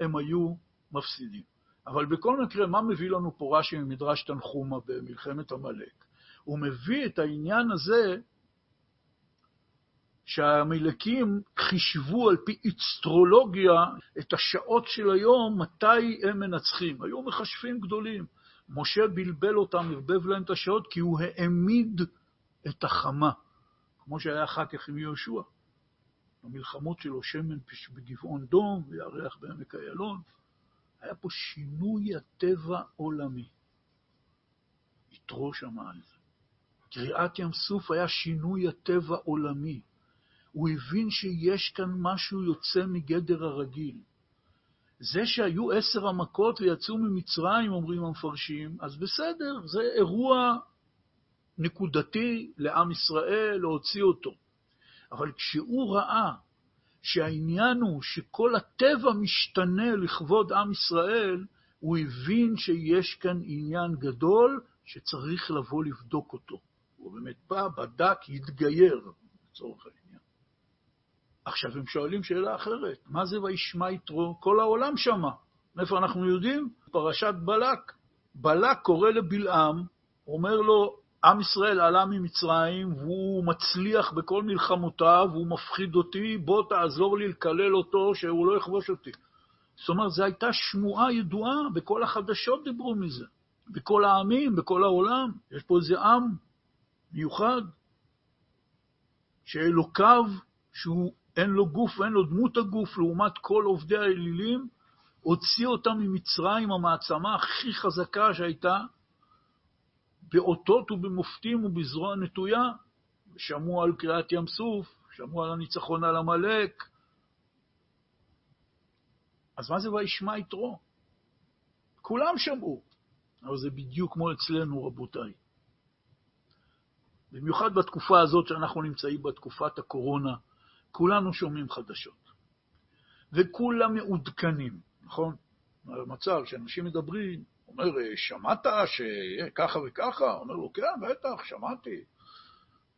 הם היו מפסידים. אבל בכל מקרה, מה מביא לנו פה רש"י ממדרש תנחומה במלחמת עמלק? הוא מביא את העניין הזה שהעמלקים חישבו על פי אסטרולוגיה את השעות של היום, מתי הם מנצחים. היו מחשבים גדולים. משה בלבל אותם, ערבב להם את השעות, כי הוא העמיד את החמה, כמו שהיה אחר כך עם יהושע. המלחמות שלו, שמן בגבעון דום וירח בעמק איילון. היה פה שינוי הטבע עולמי. יתרו שמע על זה. קריעת ים סוף היה שינוי הטבע עולמי. הוא הבין שיש כאן משהו יוצא מגדר הרגיל. זה שהיו עשר המכות ויצאו ממצרים, אומרים המפרשים, אז בסדר, זה אירוע נקודתי לעם ישראל להוציא אותו. אבל כשהוא ראה שהעניין הוא שכל הטבע משתנה לכבוד עם ישראל, הוא הבין שיש כאן עניין גדול שצריך לבוא לבדוק אותו. הוא באמת בא, בדק, התגייר, לצורך העניין. עכשיו הם שואלים שאלה אחרת, מה זה וישמע יתרו? כל העולם שמע. מאיפה אנחנו יודעים? פרשת בלק. בלק קורא לבלעם, אומר לו, עם ישראל עלה ממצרים, והוא מצליח בכל מלחמותיו, והוא מפחיד אותי, בוא תעזור לי לקלל אותו, שהוא לא יכבוש אותי. זאת אומרת, זו הייתה שמועה ידועה, בכל החדשות דיברו מזה, בכל העמים, בכל העולם. יש פה איזה עם מיוחד. שאלוקיו, שהוא אין לו גוף ואין לו דמות הגוף, לעומת כל עובדי האלילים, הוציא אותם ממצרים, המעצמה הכי חזקה שהייתה, באותות ובמופתים ובזרוע נטויה, שמעו על קריעת ים סוף, שמעו על הניצחון על עמלק. אז מה זה וישמע יתרו? כולם שמעו, אבל זה בדיוק כמו אצלנו, רבותיי. במיוחד בתקופה הזאת שאנחנו נמצאים בתקופת הקורונה, כולנו שומעים חדשות, וכולם מעודכנים, נכון? המצב שאנשים מדברים, אומר, שמעת שככה וככה? אומר לו, כן, בטח, שמעתי.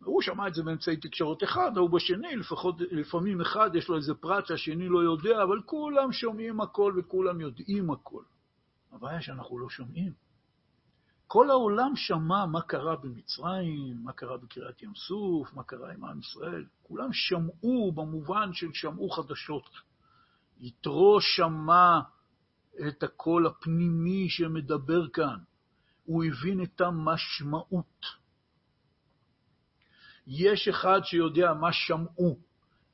הוא שמע את זה באמצעי תקשורת אחד, ההוא בשני, לפחות, לפעמים אחד יש לו איזה פרט שהשני לא יודע, אבל כולם שומעים הכל וכולם יודעים הכל. הבעיה שאנחנו לא שומעים. כל העולם שמע מה קרה במצרים, מה קרה בקריאת ים סוף, מה קרה עם עם ישראל. כולם שמעו במובן של שמעו חדשות. יתרו שמע את הקול הפנימי שמדבר כאן. הוא הבין את המשמעות. יש אחד שיודע מה שמעו,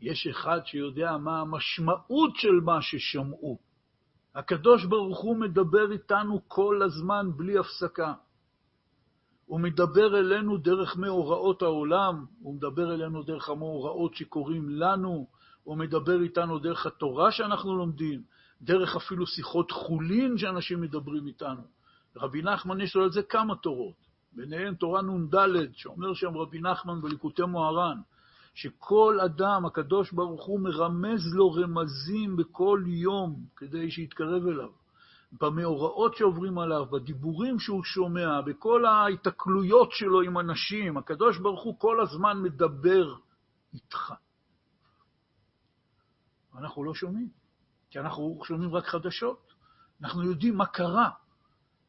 יש אחד שיודע מה המשמעות של מה ששמעו. הקדוש ברוך הוא מדבר איתנו כל הזמן בלי הפסקה. הוא מדבר אלינו דרך מאורעות העולם, הוא מדבר אלינו דרך המאורעות שקורים לנו, הוא מדבר איתנו דרך התורה שאנחנו לומדים, דרך אפילו שיחות חולין שאנשים מדברים איתנו. רבי נחמן יש לו על זה כמה תורות, ביניהן תורה נ"ד, שאומר שם רבי נחמן בליקוטי מוהר"ן, שכל אדם, הקדוש ברוך הוא מרמז לו רמזים בכל יום כדי שיתקרב אליו. במאורעות שעוברים עליו, בדיבורים שהוא שומע, בכל ההיתקלויות שלו עם אנשים, הקדוש ברוך הוא כל הזמן מדבר איתך. אנחנו לא שומעים, כי אנחנו שומעים רק חדשות. אנחנו יודעים מה קרה,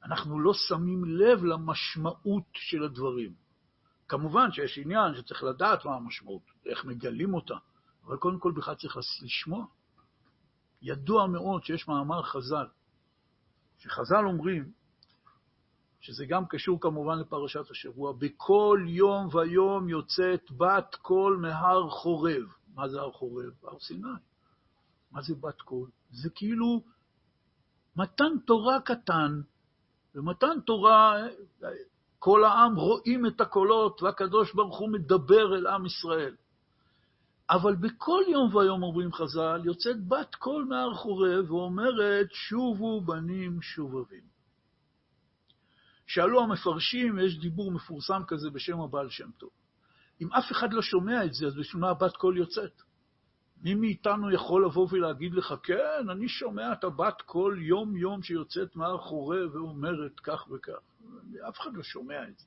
אנחנו לא שמים לב למשמעות של הדברים. כמובן שיש עניין שצריך לדעת מה המשמעות, איך מגלים אותה, אבל קודם כל בכלל צריך לשמוע. ידוע מאוד שיש מאמר חז"ל, שחז"ל אומרים, שזה גם קשור כמובן לפרשת השבוע, בכל יום ויום יוצאת בת קול מהר חורב. מה זה הר חורב? הר סיני. מה זה בת קול? זה כאילו מתן תורה קטן, ומתן תורה, כל העם רואים את הקולות, והקדוש ברוך הוא מדבר אל עם ישראל. אבל בכל יום ויום, אומרים חז"ל, יוצאת בת קול מהר חורב ואומרת, שובו בנים שובבים. שאלו המפרשים, יש דיבור מפורסם כזה בשם הבעל שם טוב. אם אף אחד לא שומע את זה, אז בשביל מה הבת קול יוצאת? מי מאיתנו יכול לבוא ולהגיד לך, כן, אני שומע את הבת קול יום-יום שיוצאת מהר חורב ואומרת כך וכך. אף אחד לא שומע את זה.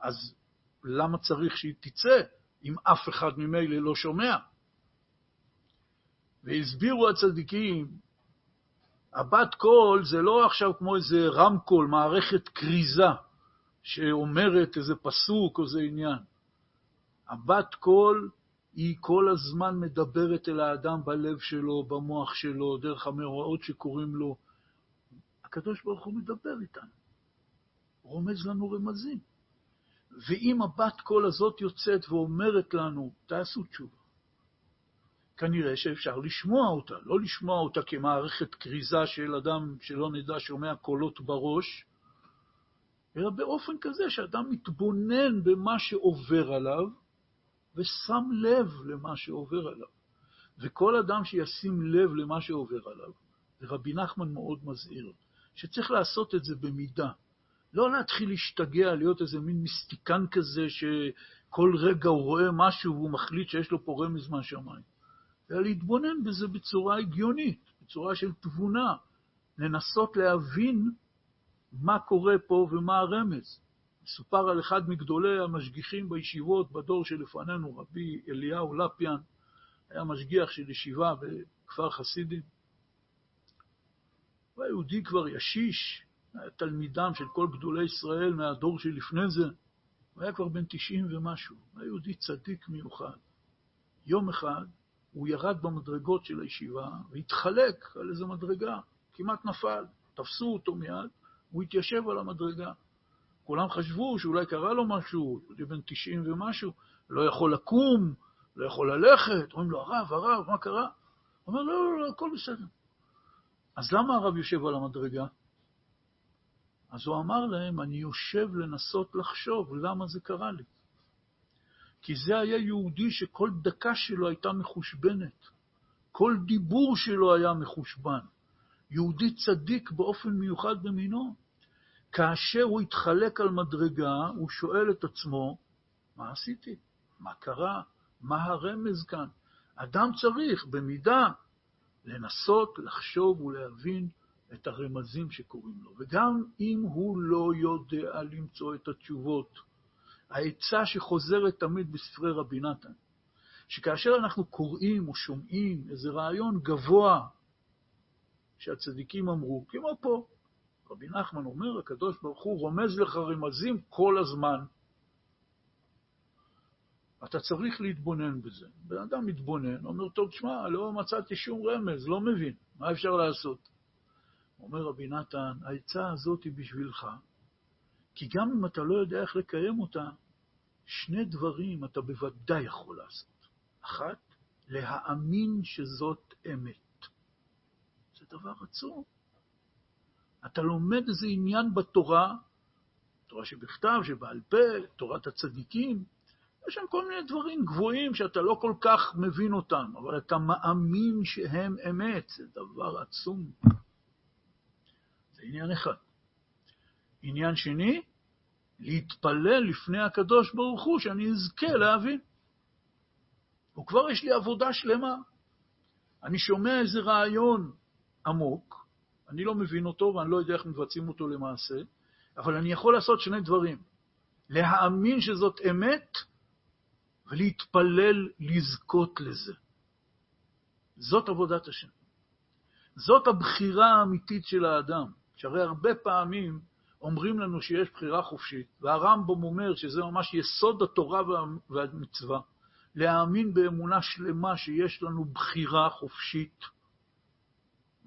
אז למה צריך שהיא תצא? אם אף אחד ממילא לא שומע. והסבירו הצדיקים, הבת קול זה לא עכשיו כמו איזה רמקול, מערכת כריזה, שאומרת איזה פסוק או איזה עניין. הבת קול היא כל הזמן מדברת אל האדם בלב שלו, במוח שלו, דרך המאורעות שקוראים לו. הקדוש ברוך הוא מדבר איתנו, רומז לנו רמזים. ואם הבת קול הזאת יוצאת ואומרת לנו, תעשו תשובה, כנראה שאפשר לשמוע אותה, לא לשמוע אותה כמערכת כריזה של אדם שלא נדע שומע קולות בראש, אלא באופן כזה שאדם מתבונן במה שעובר עליו ושם לב למה שעובר עליו. וכל אדם שישים לב למה שעובר עליו, ורבי נחמן מאוד מזהיר, שצריך לעשות את זה במידה. לא להתחיל להשתגע, להיות איזה מין מיסטיקן כזה, שכל רגע הוא רואה משהו והוא מחליט שיש לו פה רמז מהשמיים. אלא להתבונן בזה בצורה הגיונית, בצורה של תבונה, לנסות להבין מה קורה פה ומה הרמז. מסופר על אחד מגדולי המשגיחים בישיבות בדור שלפנינו, רבי אליהו לפיאן, היה משגיח של ישיבה בכפר חסידים. הוא היה יהודי כבר ישיש, היה תלמידם של כל גדולי ישראל מהדור שלפני זה. הוא היה כבר בן 90 ומשהו, הוא היה יהודי צדיק מיוחד. יום אחד הוא ירד במדרגות של הישיבה והתחלק על איזו מדרגה, כמעט נפל. תפסו אותו מיד, הוא התיישב על המדרגה. כולם חשבו שאולי קרה לו משהו, יהודי בן 90 ומשהו, לא יכול לקום, לא יכול ללכת, אומרים לו, הרב, הרב, מה קרה? הוא אומר, לא, לא, לא, הכל בסדר. אז למה הרב יושב על המדרגה? אז הוא אמר להם, אני יושב לנסות לחשוב למה זה קרה לי. כי זה היה יהודי שכל דקה שלו הייתה מחושבנת, כל דיבור שלו היה מחושבן. יהודי צדיק באופן מיוחד במינו. כאשר הוא התחלק על מדרגה, הוא שואל את עצמו, מה עשיתי? מה קרה? מה הרמז כאן? אדם צריך, במידה, לנסות לחשוב ולהבין את הרמזים שקורים לו. וגם אם הוא לא יודע למצוא את התשובות, העצה שחוזרת תמיד בספרי רבי נתן, שכאשר אנחנו קוראים או שומעים איזה רעיון גבוה שהצדיקים אמרו, כמו פה, רבי נחמן אומר, הקדוש ברוך הוא רומז לך רמזים כל הזמן. אתה צריך להתבונן בזה. בן אדם מתבונן, אומר, טוב, תשמע, לא מצאתי שום רמז, לא מבין, מה אפשר לעשות? אומר רבי נתן, העצה הזאת היא בשבילך, כי גם אם אתה לא יודע איך לקיים אותה, שני דברים אתה בוודאי יכול לעשות. אחת, להאמין שזאת אמת. זה דבר עצום. אתה לומד איזה עניין בתורה, תורה שבכתב, שבעל פה, תורת הצדיקים, יש שם כל מיני דברים גבוהים שאתה לא כל כך מבין אותם, אבל אתה מאמין שהם אמת, זה דבר עצום. זה עניין אחד. עניין שני, להתפלל לפני הקדוש ברוך הוא, שאני אזכה להבין. וכבר יש לי עבודה שלמה. אני שומע איזה רעיון עמוק, אני לא מבין אותו ואני לא יודע איך מבצעים אותו למעשה, אבל אני יכול לעשות שני דברים. להאמין שזאת אמת ולהתפלל לזכות לזה. זאת עבודת השם. זאת הבחירה האמיתית של האדם, שהרי הרבה פעמים אומרים לנו שיש בחירה חופשית, והרמב"ם אומר שזה ממש יסוד התורה והמצווה, להאמין באמונה שלמה שיש לנו בחירה חופשית,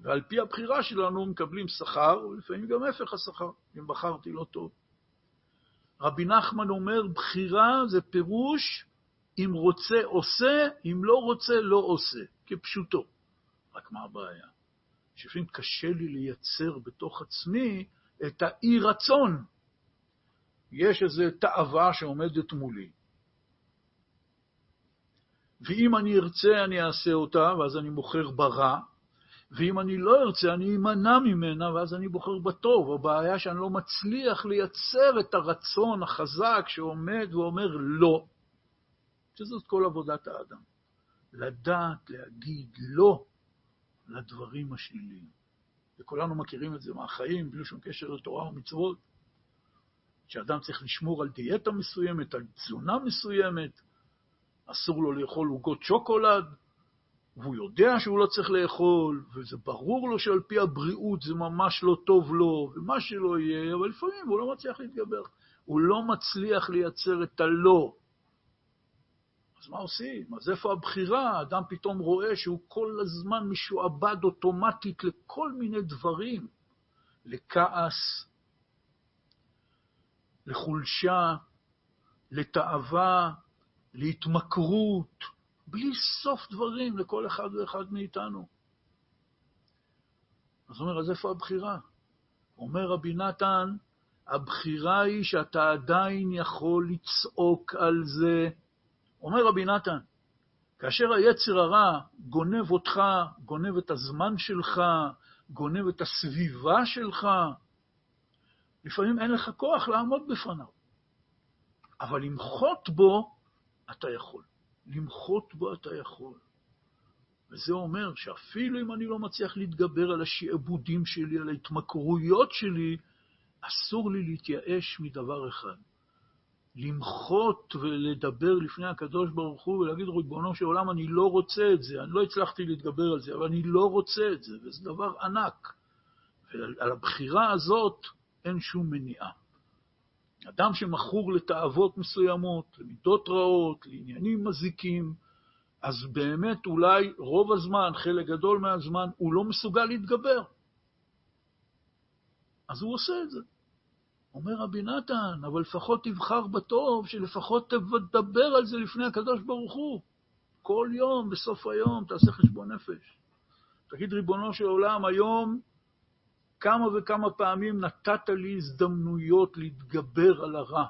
ועל פי הבחירה שלנו מקבלים שכר, ולפעמים גם הפך השכר, אם בחרתי לא טוב. רבי נחמן אומר, בחירה זה פירוש אם רוצה עושה, אם לא רוצה לא עושה, כפשוטו. רק מה הבעיה? שלפעמים קשה לי לייצר בתוך עצמי את האי-רצון. יש איזו תאווה שעומדת מולי, ואם אני ארצה אני אעשה אותה, ואז אני בוחר ברע, ואם אני לא ארצה אני אמנע ממנה, ואז אני בוחר בטוב. הבעיה שאני לא מצליח לייצר את הרצון החזק שעומד ואומר לא, שזאת כל עבודת האדם. לדעת להגיד לא לדברים השליליים. וכולנו מכירים את זה מהחיים, בלי שום קשר לתורה ומצוות, שאדם צריך לשמור על דיאטה מסוימת, על תזונה מסוימת, אסור לו לאכול עוגות שוקולד, והוא יודע שהוא לא צריך לאכול, וזה ברור לו שעל פי הבריאות זה ממש לא טוב לו, ומה שלא יהיה, אבל לפעמים הוא לא מצליח להתגבר. הוא לא מצליח לייצר את הלא. אז מה עושים? אז איפה הבחירה? האדם פתאום רואה שהוא כל הזמן משועבד אוטומטית לכל מיני דברים, לכעס, לחולשה, לתאווה, להתמכרות, בלי סוף דברים לכל אחד ואחד מאיתנו. אז אומר, אז איפה הבחירה? אומר רבי נתן, הבחירה היא שאתה עדיין יכול לצעוק על זה אומר רבי נתן, כאשר היצר הרע גונב אותך, גונב את הזמן שלך, גונב את הסביבה שלך, לפעמים אין לך כוח לעמוד בפניו. אבל למחות בו אתה יכול. למחות בו אתה יכול. וזה אומר שאפילו אם אני לא מצליח להתגבר על השעבודים שלי, על ההתמכרויות שלי, אסור לי להתייאש מדבר אחד. למחות ולדבר לפני הקדוש ברוך הוא ולהגיד, ריבונו של עולם, אני לא רוצה את זה, אני לא הצלחתי להתגבר על זה, אבל אני לא רוצה את זה, וזה דבר ענק. ועל הבחירה הזאת אין שום מניעה. אדם שמכור לתאוות מסוימות, למידות רעות, לעניינים מזיקים, אז באמת אולי רוב הזמן, חלק גדול מהזמן, הוא לא מסוגל להתגבר. אז הוא עושה את זה. אומר רבי נתן, אבל לפחות תבחר בטוב, שלפחות תדבר על זה לפני הקדוש ברוך הוא. כל יום, בסוף היום, תעשה חשבון נפש. תגיד, ריבונו של עולם, היום כמה וכמה פעמים נתת לי הזדמנויות להתגבר על הרע,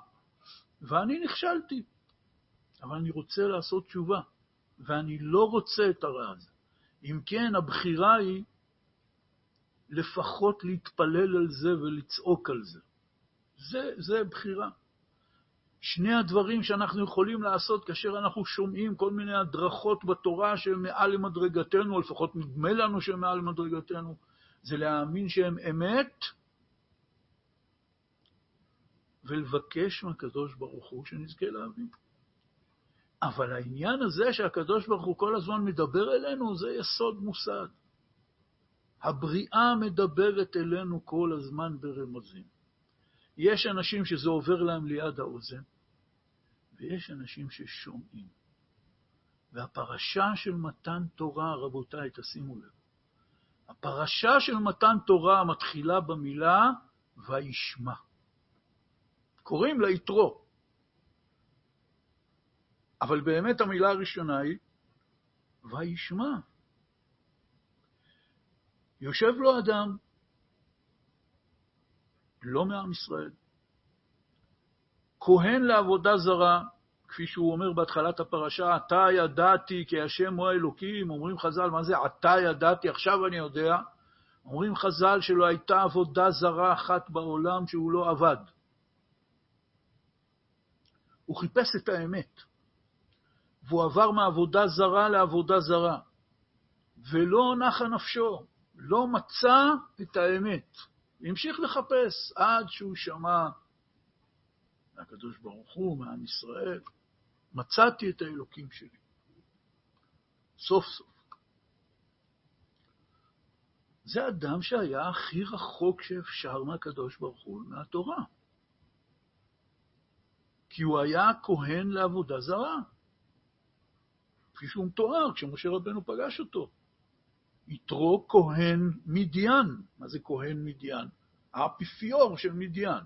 ואני נכשלתי, אבל אני רוצה לעשות תשובה, ואני לא רוצה את הרע הזה. אם כן, הבחירה היא לפחות להתפלל על זה ולצעוק על זה. זה, זה בחירה. שני הדברים שאנחנו יכולים לעשות כאשר אנחנו שומעים כל מיני הדרכות בתורה שהן מעל למדרגתנו, או לפחות נדמה לנו שהן מעל למדרגתנו, זה להאמין שהן אמת ולבקש מהקדוש ברוך הוא שנזכה להבין. אבל העניין הזה שהקדוש ברוך הוא כל הזמן מדבר אלינו, זה יסוד מוסד. הבריאה מדברת אלינו כל הזמן ברמזים. יש אנשים שזה עובר להם ליד האוזן, ויש אנשים ששומעים. והפרשה של מתן תורה, רבותיי, תשימו לב, הפרשה של מתן תורה מתחילה במילה וישמע. קוראים לה יתרו. אבל באמת המילה הראשונה היא וישמע. יושב לו אדם, לא מעם ישראל, כהן לעבודה זרה, כפי שהוא אומר בהתחלת הפרשה, עתה ידעתי כי השם הוא האלוקים, אומרים חז"ל, מה זה עתה ידעתי, עכשיו אני יודע, אומרים חז"ל שלא הייתה עבודה זרה אחת בעולם שהוא לא עבד. הוא חיפש את האמת, והוא עבר מעבודה זרה לעבודה זרה, ולא נחה נפשו, לא מצא את האמת. המשיך לחפש עד שהוא שמע מהקדוש ברוך הוא, מעם ישראל, מצאתי את האלוקים שלי. סוף סוף. זה אדם שהיה הכי רחוק שאפשר מהקדוש ברוך הוא, מהתורה. כי הוא היה כהן לעבודה זרה. כפי שהוא מתואר כשמשה רבנו פגש אותו. יתרו כהן מדיין. מה זה כהן מדיין? האפיפיור של מדיין.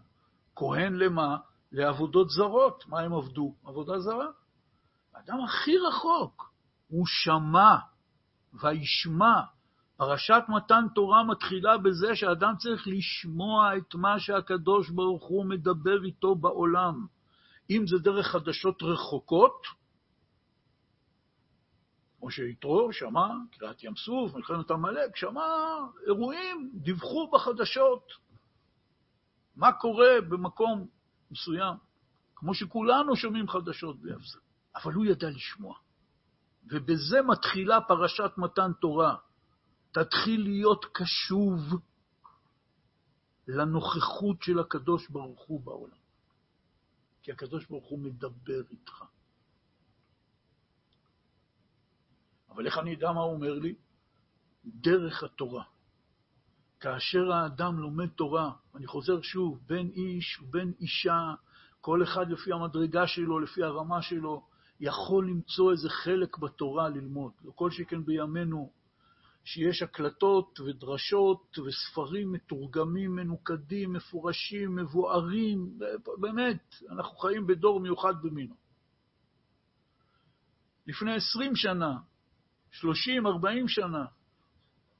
כהן למה? לעבודות זרות. מה הם עבדו? עבודה זרה. האדם הכי רחוק, הוא שמע וישמע. פרשת מתן תורה מתחילה בזה שאדם צריך לשמוע את מה שהקדוש ברוך הוא מדבר איתו בעולם. אם זה דרך חדשות רחוקות, כמו שיתרו שמע, קריעת ים סוף, מלחמת עמלק, שמע אירועים, דיווחו בחדשות מה קורה במקום מסוים, כמו שכולנו שומעים חדשות בלי הפסק. אבל הוא ידע לשמוע. ובזה מתחילה פרשת מתן תורה. תתחיל להיות קשוב לנוכחות של הקדוש ברוך הוא בעולם. כי הקדוש ברוך הוא מדבר איתך. אבל איך אני אדע מה הוא אומר לי? דרך התורה. כאשר האדם לומד תורה, אני חוזר שוב, בין איש ובין אישה, כל אחד לפי המדרגה שלו, לפי הרמה שלו, יכול למצוא איזה חלק בתורה ללמוד. לא כל שכן בימינו, שיש הקלטות ודרשות וספרים מתורגמים, מנוקדים, מפורשים, מבוארים, באמת, אנחנו חיים בדור מיוחד במינו. לפני עשרים שנה, שלושים, ארבעים שנה,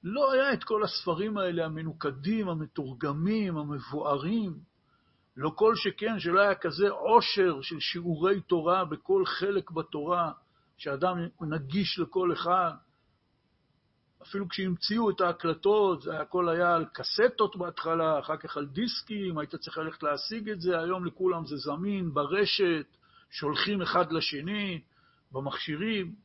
לא היה את כל הספרים האלה המנוקדים, המתורגמים, המבוארים. לא כל שכן שלא היה כזה עושר של שיעורי תורה בכל חלק בתורה, שאדם נגיש לכל אחד. אפילו כשהמציאו את ההקלטות, הכל היה על קסטות בהתחלה, אחר כך על דיסקים, היית צריך ללכת להשיג את זה, היום לכולם זה זמין, ברשת, שולחים אחד לשני, במכשירים.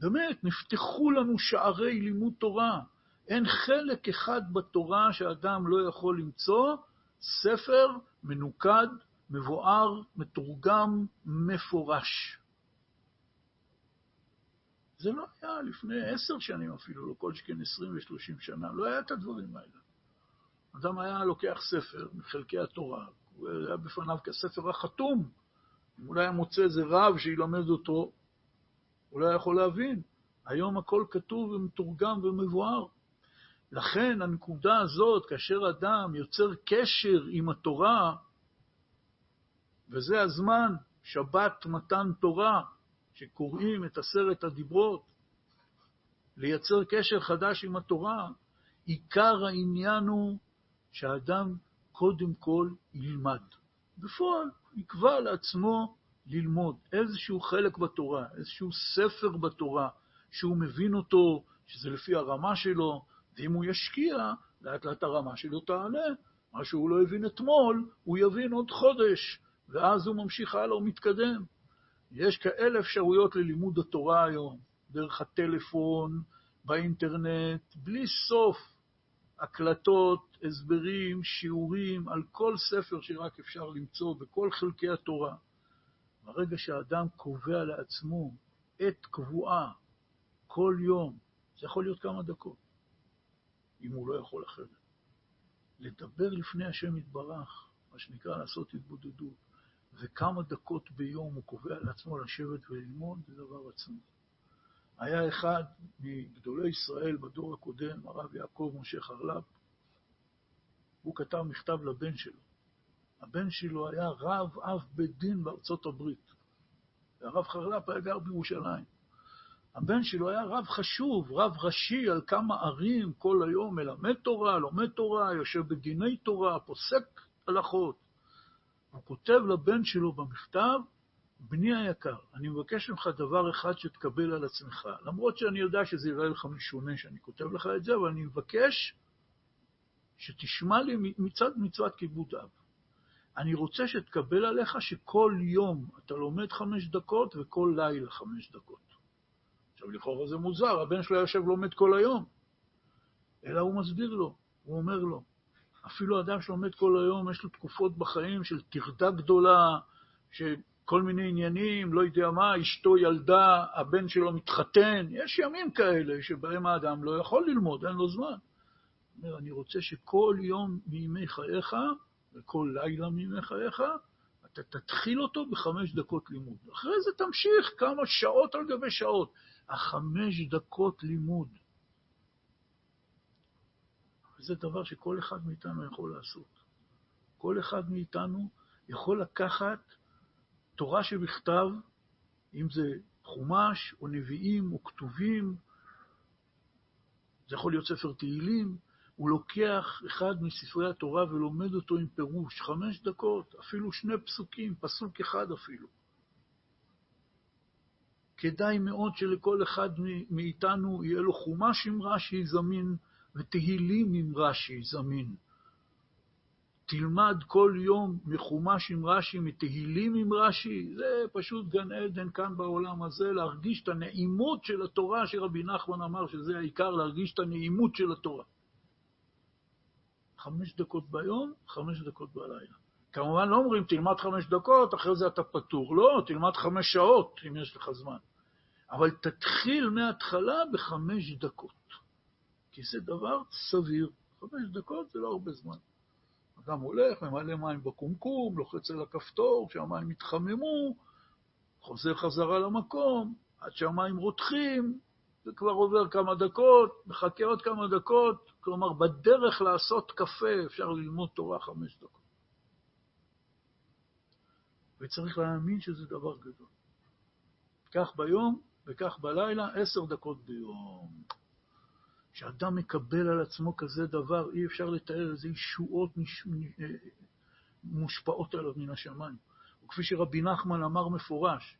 באמת, נפתחו לנו שערי לימוד תורה. אין חלק אחד בתורה שאדם לא יכול למצוא ספר מנוקד, מבואר, מתורגם, מפורש. זה לא היה לפני עשר שנים אפילו, לא כל שכן עשרים ושלושים שנה, לא היה את הדברים האלה. אדם היה לוקח ספר מחלקי התורה, היה בפניו כספר החתום. אם אולי היה מוצא איזה רב שילמד אותו, הוא לא יכול להבין. היום הכל כתוב ומתורגם ומבואר. לכן הנקודה הזאת, כאשר אדם יוצר קשר עם התורה, וזה הזמן, שבת מתן תורה, שקוראים את עשרת הדיברות, לייצר קשר חדש עם התורה, עיקר העניין הוא שהאדם קודם כל ילמד. בפועל, יקבע לעצמו ללמוד איזשהו חלק בתורה, איזשהו ספר בתורה, שהוא מבין אותו, שזה לפי הרמה שלו, ואם הוא ישקיע, לאט לאט הרמה שלו תעלה. מה שהוא לא הבין אתמול, הוא יבין עוד חודש, ואז הוא ממשיך הלאה ומתקדם. יש כאלה אפשרויות ללימוד התורה היום, דרך הטלפון, באינטרנט, בלי סוף, הקלטות, הסברים, שיעורים, על כל ספר שרק אפשר למצוא, בכל חלקי התורה. ברגע שהאדם קובע לעצמו עת קבועה, כל יום, זה יכול להיות כמה דקות, אם הוא לא יכול אחרת. לדבר לפני השם יתברך, מה שנקרא לעשות התבודדות, וכמה דקות ביום הוא קובע לעצמו לשבת וללמוד, זה דבר עצמי. היה אחד מגדולי ישראל בדור הקודם, הרב יעקב משה חרל"פ, הוא כתב מכתב לבן שלו. הבן שלו היה רב אב בית דין בארצות הברית, והרב חרל"פ היה גר בירושלים. הבן שלו היה רב חשוב, רב ראשי על כמה ערים כל היום, מלמד תורה, לומד תורה, יושב בדיני תורה, פוסק הלכות. הוא כותב לבן שלו במכתב, בני היקר, אני מבקש ממך דבר אחד שתקבל על עצמך, למרות שאני יודע שזה יראה לך משונה שאני כותב לך את זה, אבל אני מבקש שתשמע לי מצד מצוות כיבוד אב. אני רוצה שתקבל עליך שכל יום אתה לומד חמש דקות וכל לילה חמש דקות. עכשיו, לכאורה זה מוזר, הבן שלו יושב לומד כל היום. אלא הוא מסביר לו, הוא אומר לו, אפילו אדם שלומד כל היום, יש לו תקופות בחיים של טרדה גדולה, שכל מיני עניינים, לא יודע מה, אשתו ילדה, הבן שלו מתחתן, יש ימים כאלה שבהם האדם לא יכול ללמוד, אין לו זמן. אומר, אני רוצה שכל יום מימי חייך, וכל לילה מימי חייך, אתה תתחיל אותו בחמש דקות לימוד. אחרי זה תמשיך כמה שעות על גבי שעות. החמש דקות לימוד. וזה דבר שכל אחד מאיתנו יכול לעשות. כל אחד מאיתנו יכול לקחת תורה שבכתב, אם זה חומש או נביאים או כתובים, זה יכול להיות ספר תהילים, הוא לוקח אחד מספרי התורה ולומד אותו עם פירוש, חמש דקות, אפילו שני פסוקים, פסוק אחד אפילו. כדאי מאוד שלכל אחד מאיתנו יהיה לו חומש עם רש"י זמין ותהילים עם רש"י זמין. תלמד כל יום מחומש עם רש"י, מתהילים עם רש"י, זה פשוט גן עדן כאן בעולם הזה, להרגיש את הנעימות של התורה, שרבי נחמן אמר שזה העיקר, להרגיש את הנעימות של התורה. חמש דקות ביום, חמש דקות בלילה. כמובן לא אומרים, תלמד חמש דקות, אחרי זה אתה פטור. לא, תלמד חמש שעות, אם יש לך זמן. אבל תתחיל מההתחלה בחמש דקות, כי זה דבר סביר. חמש דקות זה לא הרבה זמן. אדם הולך, ממלא מים בקומקום, לוחץ על הכפתור, שהמים יתחממו, חוזר חזרה למקום, עד שהמים רותחים, זה כבר עובר כמה דקות, מחכה עוד כמה דקות, כלומר, בדרך לעשות קפה אפשר ללמוד תורה חמש דקות. וצריך להאמין שזה דבר גדול. כך ביום וכך בלילה, עשר דקות ביום. כשאדם מקבל על עצמו כזה דבר, אי אפשר לתאר איזה ישועות נש... אה, מושפעות עליו מן השמיים. וכפי שרבי נחמן אמר מפורש,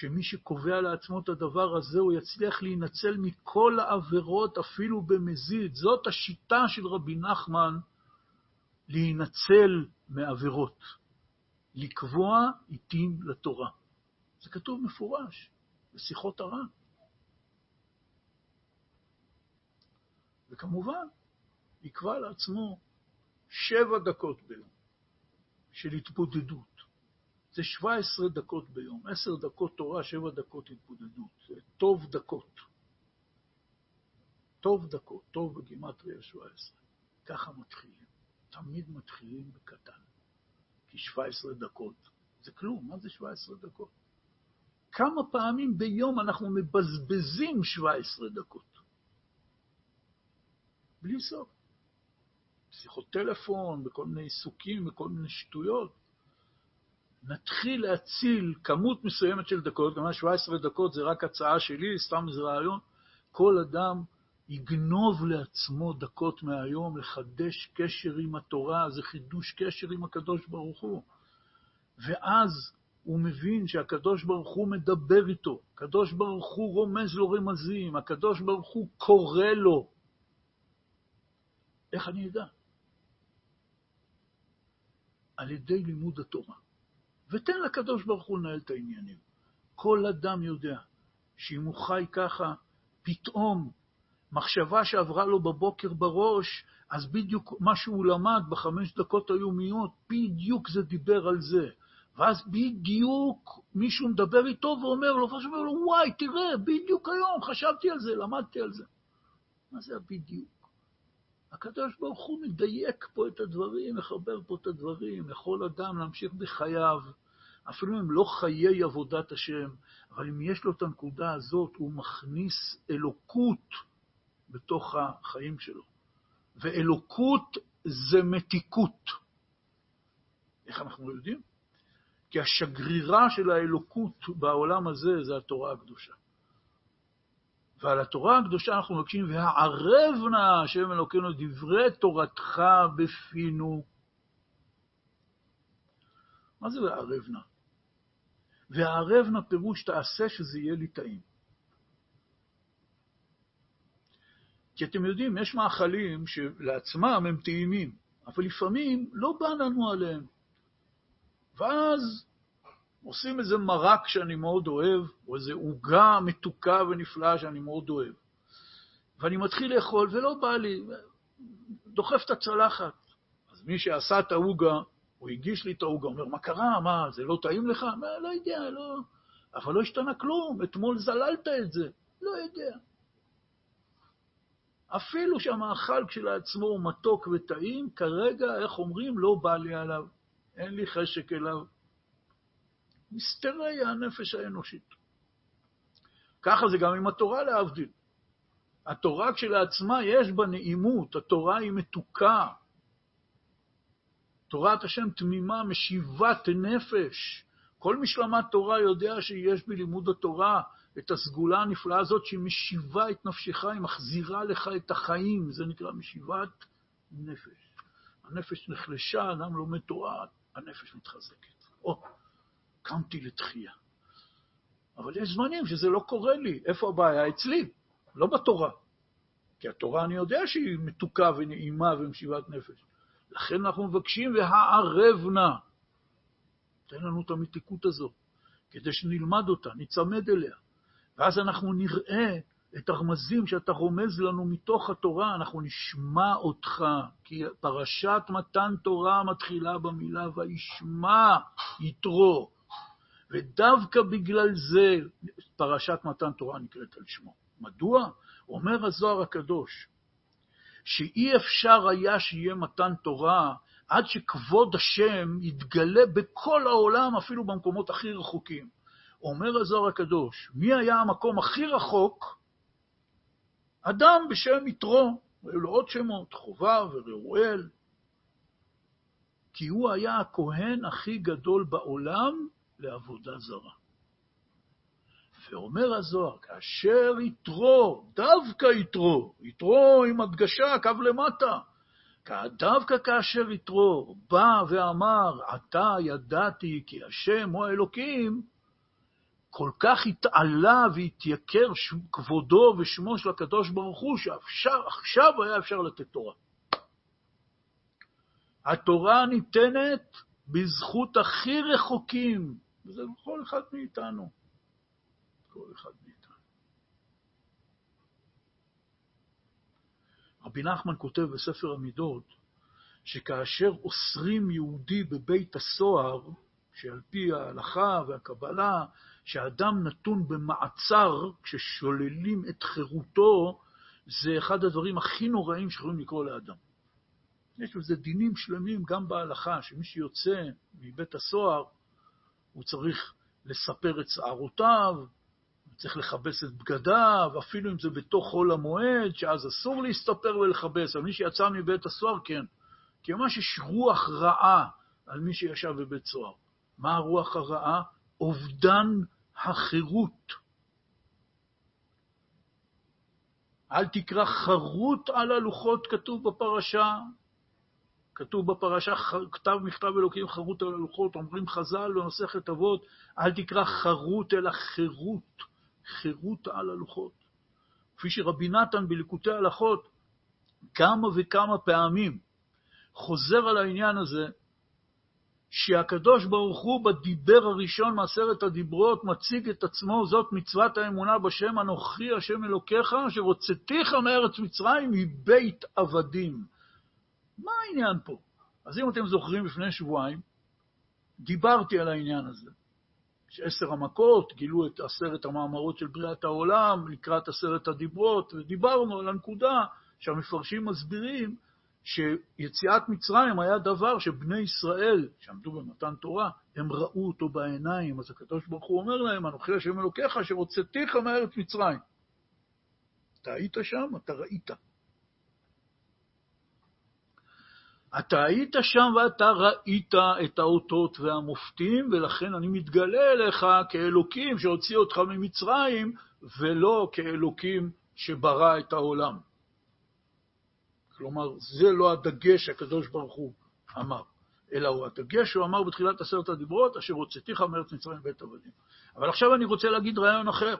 שמי שקובע לעצמו את הדבר הזה, הוא יצליח להינצל מכל העבירות, אפילו במזיד. זאת השיטה של רבי נחמן להינצל מעבירות, לקבוע עיתים לתורה. זה כתוב מפורש בשיחות הר"ן. וכמובן, יקבע לעצמו שבע דקות ביום של התבודדות. זה 17 דקות ביום, 10 דקות תורה, 7 דקות התבודדות. זה טוב דקות. טוב דקות, טוב בגימטריה 17. ככה מתחילים. תמיד מתחילים בקטן. כי 17 דקות זה כלום, מה זה 17 דקות? כמה פעמים ביום אנחנו מבזבזים 17 דקות? בלי סוף. שיחות טלפון, בכל מיני עיסוקים, בכל מיני שטויות. נתחיל להציל כמות מסוימת של דקות, כלומר 17 דקות זה רק הצעה שלי, סתם איזה רעיון, כל אדם יגנוב לעצמו דקות מהיום לחדש קשר עם התורה, זה חידוש קשר עם הקדוש ברוך הוא. ואז הוא מבין שהקדוש ברוך הוא מדבר איתו, הקדוש ברוך הוא רומז לו רמזים, הקדוש ברוך הוא קורא לו. איך אני אדע? על ידי לימוד התורה. ותן לקדוש ברוך הוא לנהל את העניינים. כל אדם יודע שאם הוא חי ככה, פתאום מחשבה שעברה לו בבוקר בראש, אז בדיוק מה שהוא למד בחמש דקות היומיות, בדיוק זה דיבר על זה. ואז בדיוק מישהו מדבר איתו ואומר לו, ואז הוא אומר לו, וואי, תראה, בדיוק היום חשבתי על זה, למדתי על זה. מה זה הבדיוק? הקדוש ברוך הוא מדייק פה את הדברים, מחבר פה את הדברים, יכול אדם להמשיך בחייו, אפילו אם לא חיי עבודת השם, אבל אם יש לו את הנקודה הזאת, הוא מכניס אלוקות בתוך החיים שלו. ואלוקות זה מתיקות. איך אנחנו יודעים? כי השגרירה של האלוקות בעולם הזה זה התורה הקדושה. ועל התורה הקדושה אנחנו מבקשים, והערב נא השם אלוקינו דברי תורתך בפינו. מה זה והערב נא? והערב נא פירוש תעשה שזה יהיה לי טעים. כי אתם יודעים, יש מאכלים שלעצמם הם טעימים, אבל לפעמים לא בא לנו עליהם. ואז עושים איזה מרק שאני מאוד אוהב, או איזה עוגה מתוקה ונפלאה שאני מאוד אוהב. ואני מתחיל לאכול ולא בא לי, דוחף את הצלחת. אז מי שעשה את העוגה, הוא הגיש לי את העוגה, אומר, מה קרה? מה, זה לא טעים לך? מה, לא יודע, לא... אבל לא השתנה כלום, אתמול זללת את זה. לא יודע. אפילו שהמאכל כשלעצמו הוא מתוק וטעים, כרגע, איך אומרים, לא בא לי עליו. אין לי חשק אליו. מסתרי הנפש האנושית. ככה זה גם עם התורה להבדיל. התורה כשלעצמה יש בה נעימות, התורה היא מתוקה. תורת השם תמימה, משיבת נפש. כל מי שלמד תורה יודע שיש בלימוד התורה את הסגולה הנפלאה הזאת שהיא משיבה את נפשך, היא מחזירה לך את החיים, זה נקרא משיבת נפש. הנפש נחלשה, אדם לומד תורה, הנפש מתחזקת. או, קמתי לתחייה. אבל יש זמנים שזה לא קורה לי. איפה הבעיה? אצלי, לא בתורה. כי התורה, אני יודע שהיא מתוקה ונעימה ומשיבת נפש. לכן אנחנו מבקשים, והערב נא. תן לנו את המתיקות הזו, כדי שנלמד אותה, ניצמד אליה. ואז אנחנו נראה את הרמזים שאתה רומז לנו מתוך התורה, אנחנו נשמע אותך, כי פרשת מתן תורה מתחילה במילה וישמע יתרו. ודווקא בגלל זה פרשת מתן תורה נקראת על שמו. מדוע? אומר הזוהר הקדוש, שאי אפשר היה שיהיה מתן תורה עד שכבוד השם יתגלה בכל העולם, אפילו במקומות הכי רחוקים. אומר הזוהר הקדוש, מי היה המקום הכי רחוק? אדם בשם יתרו, היו לו עוד שמות, חובב וראואל, כי הוא היה הכהן הכי גדול בעולם לעבודה זרה. ואומר הזוהר, כאשר יתרו, דווקא יתרו, יתרו עם הדגשה, קו למטה, דווקא כאשר יתרו בא ואמר, עתה ידעתי כי השם הוא האלוקים, כל כך התעלה והתייקר כבודו ושמו של הקדוש ברוך הוא, שעכשיו היה אפשר לתת תורה. התורה ניתנת בזכות הכי רחוקים, וזה כל אחד מאיתנו. כל אחד מאיתנו. רבי נחמן כותב בספר המידות, שכאשר אוסרים יהודי בבית הסוהר, שעל פי ההלכה והקבלה, שאדם נתון במעצר, כששוללים את חירותו, זה אחד הדברים הכי נוראים שיכולים לקרוא לאדם. יש לזה דינים שלמים גם בהלכה, שמי שיוצא מבית הסוהר, הוא צריך לספר את שערותיו, הוא צריך לכבס את בגדיו, אפילו אם זה בתוך חול המועד, שאז אסור להסתפר ולכבס, אבל מי שיצא מבית הסוהר, כן. כי ממש יש רוח רעה על מי שישב בבית סוהר. מה הרוח הרעה? אובדן החירות. אל תקרא חרוט על הלוחות, כתוב בפרשה. כתוב בפרשה, כתב מכתב אלוקים חרוט על הלוחות, אומרים חז"ל במסכת אבות, אל תקרא חרוט אלא חירות, חירות על הלוחות. כפי שרבי נתן בליקוטי הלכות כמה וכמה פעמים חוזר על העניין הזה, שהקדוש ברוך הוא בדיבר הראשון מעשרת הדיברות מציג את עצמו, זאת מצוות האמונה בשם אנוכי השם אלוקיך, שרוצאתיך מארץ מצרים מבית עבדים. מה העניין פה? אז אם אתם זוכרים, לפני שבועיים דיברתי על העניין הזה. שעשר המכות גילו את עשרת המאמרות של בריאת העולם לקראת עשרת הדיברות, ודיברנו על הנקודה שהמפרשים מסבירים שיציאת מצרים היה דבר שבני ישראל, שעמדו במתן תורה, הם ראו אותו בעיניים. אז הקדוש ברוך הוא אומר להם, אנוכי השם אלוקיך, שרוצאתיך מארץ מצרים. אתה היית שם, אתה ראית. אתה היית שם ואתה ראית את האותות והמופתים, ולכן אני מתגלה אליך כאלוקים שהוציא אותך ממצרים, ולא כאלוקים שברא את העולם. כלומר, זה לא הדגש שהקדוש ברוך הוא אמר, אלא הוא הדגש שהוא אמר בתחילת עשרת הדיברות, אשר הוצאתיך מארץ מצרים בית עבדים. אבל עכשיו אני רוצה להגיד רעיון אחר.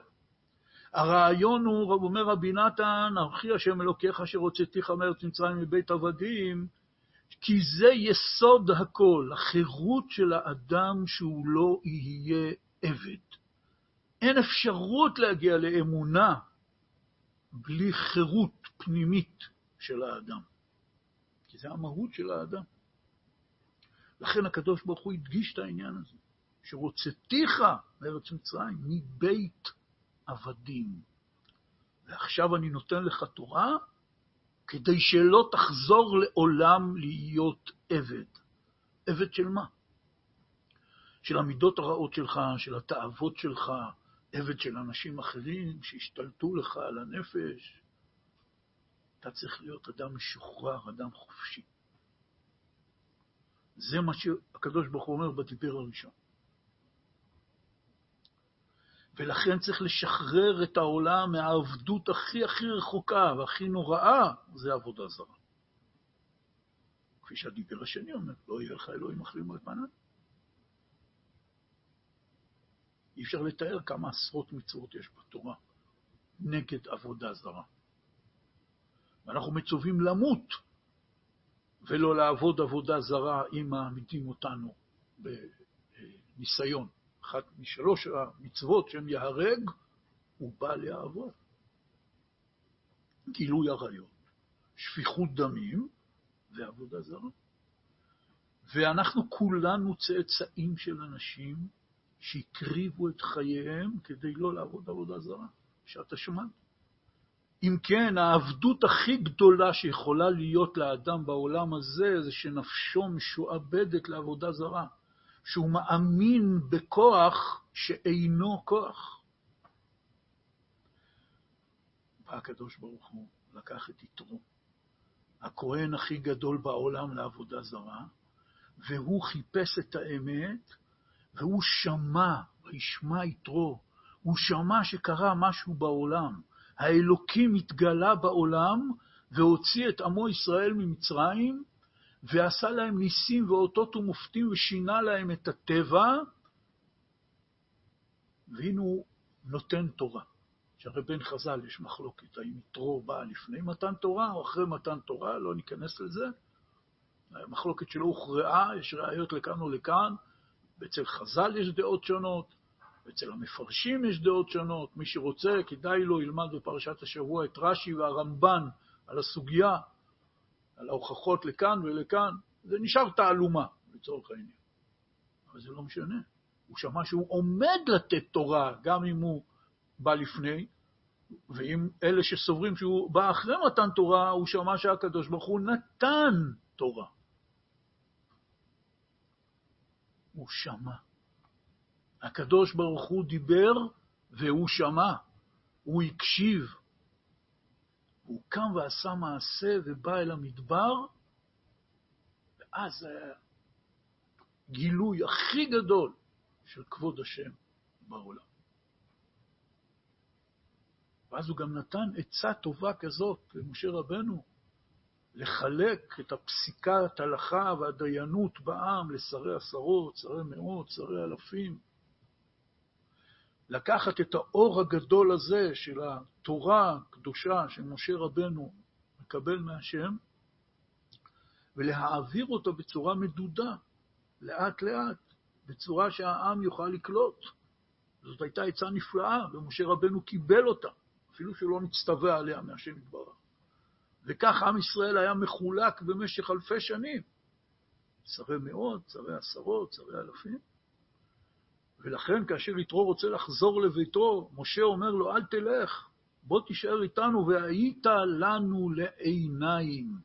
הרעיון הוא, אומר רבי נתן, ארכי השם אלוקיך אשר הוצאתיך מארץ מצרים מבית עבדים, כי זה יסוד הכל, החירות של האדם שהוא לא יהיה עבד. אין אפשרות להגיע לאמונה בלי חירות פנימית של האדם, כי זה המהות של האדם. לכן הקדוש ברוך הוא הדגיש את העניין הזה, שרוצתיך מארץ מצרים, מבית עבדים. ועכשיו אני נותן לך תורה כדי שלא תחזור לעולם להיות עבד. עבד של מה? של המידות הרעות שלך, של התאוות שלך, עבד של אנשים אחרים שהשתלטו לך על הנפש. אתה צריך להיות אדם משוחרר, אדם חופשי. זה מה שהקדוש ברוך הוא אומר בדיבר הראשון. ולכן צריך לשחרר את העולם מהעבדות הכי הכי רחוקה והכי נוראה, זה עבודה זרה. כפי שהדיבר השני אומר, לא יהיה לך אלוהים אחרים על פניו. אי אפשר לתאר כמה עשרות מצוות יש בתורה נגד עבודה זרה. ואנחנו מצווים למות ולא לעבוד עבודה זרה אם מעמידים אותנו בניסיון. אחת משלוש המצוות שהם יהרג, הוא בא לעבוד. גילוי עריות, שפיכות דמים ועבודה זרה. ואנחנו כולנו צאצאים של אנשים שהקריבו את חייהם כדי לא לעבוד עבודה זרה, שעת השמד. אם כן, העבדות הכי גדולה שיכולה להיות לאדם בעולם הזה, זה שנפשו משועבדת לעבודה זרה. שהוא מאמין בכוח שאינו כוח. בא הקדוש ברוך הוא, לקח את יתרו, הכהן הכי גדול בעולם לעבודה זרה, והוא חיפש את האמת, והוא שמע, וישמע יתרו, הוא שמע שקרה משהו בעולם. האלוקים התגלה בעולם והוציא את עמו ישראל ממצרים, ועשה להם ניסים ואותות ומופתים ושינה להם את הטבע, והנה הוא נותן תורה. שהרי בין חז"ל יש מחלוקת, האם יתרו בא לפני מתן תורה או אחרי מתן תורה, לא ניכנס לזה. המחלוקת שלא הוכרעה, יש ראיות לכאן ולכאן, ואצל חז"ל יש דעות שונות, ואצל המפרשים יש דעות שונות. מי שרוצה, כדאי לו ילמד בפרשת השבוע את רש"י והרמב"ן על הסוגיה, על ההוכחות לכאן ולכאן, זה נשאר תעלומה, לצורך העניין. אבל זה לא משנה. הוא שמע שהוא עומד לתת תורה, גם אם הוא בא לפני, ואם אלה שסוברים שהוא בא אחרי מתן תורה, הוא שמע שהקדוש ברוך הוא נתן תורה. הוא שמע. הקדוש ברוך הוא דיבר והוא שמע, הוא הקשיב, הוא קם ועשה מעשה ובא אל המדבר, ואז הגילוי הכי גדול של כבוד השם בעולם. ואז הוא גם נתן עצה טובה כזאת למשה רבנו, לחלק את הפסיקת הלכה והדיינות בעם לשרי עשרות, שרי מאות, שרי אלפים. לקחת את האור הגדול הזה של התורה הקדושה שמשה רבנו מקבל מהשם, ולהעביר אותו בצורה מדודה, לאט-לאט, בצורה שהעם יוכל לקלוט. זאת הייתה עצה נפלאה, ומשה רבנו קיבל אותה, אפילו שלא נצטווה עליה מהשם יתברך. וכך עם ישראל היה מחולק במשך אלפי שנים. שרי מאות, שרי עשרות, שרי אלפים. ולכן כאשר יתרו רוצה לחזור לביתו, משה אומר לו, אל תלך, בוא תישאר איתנו, והיית לנו לעיניים.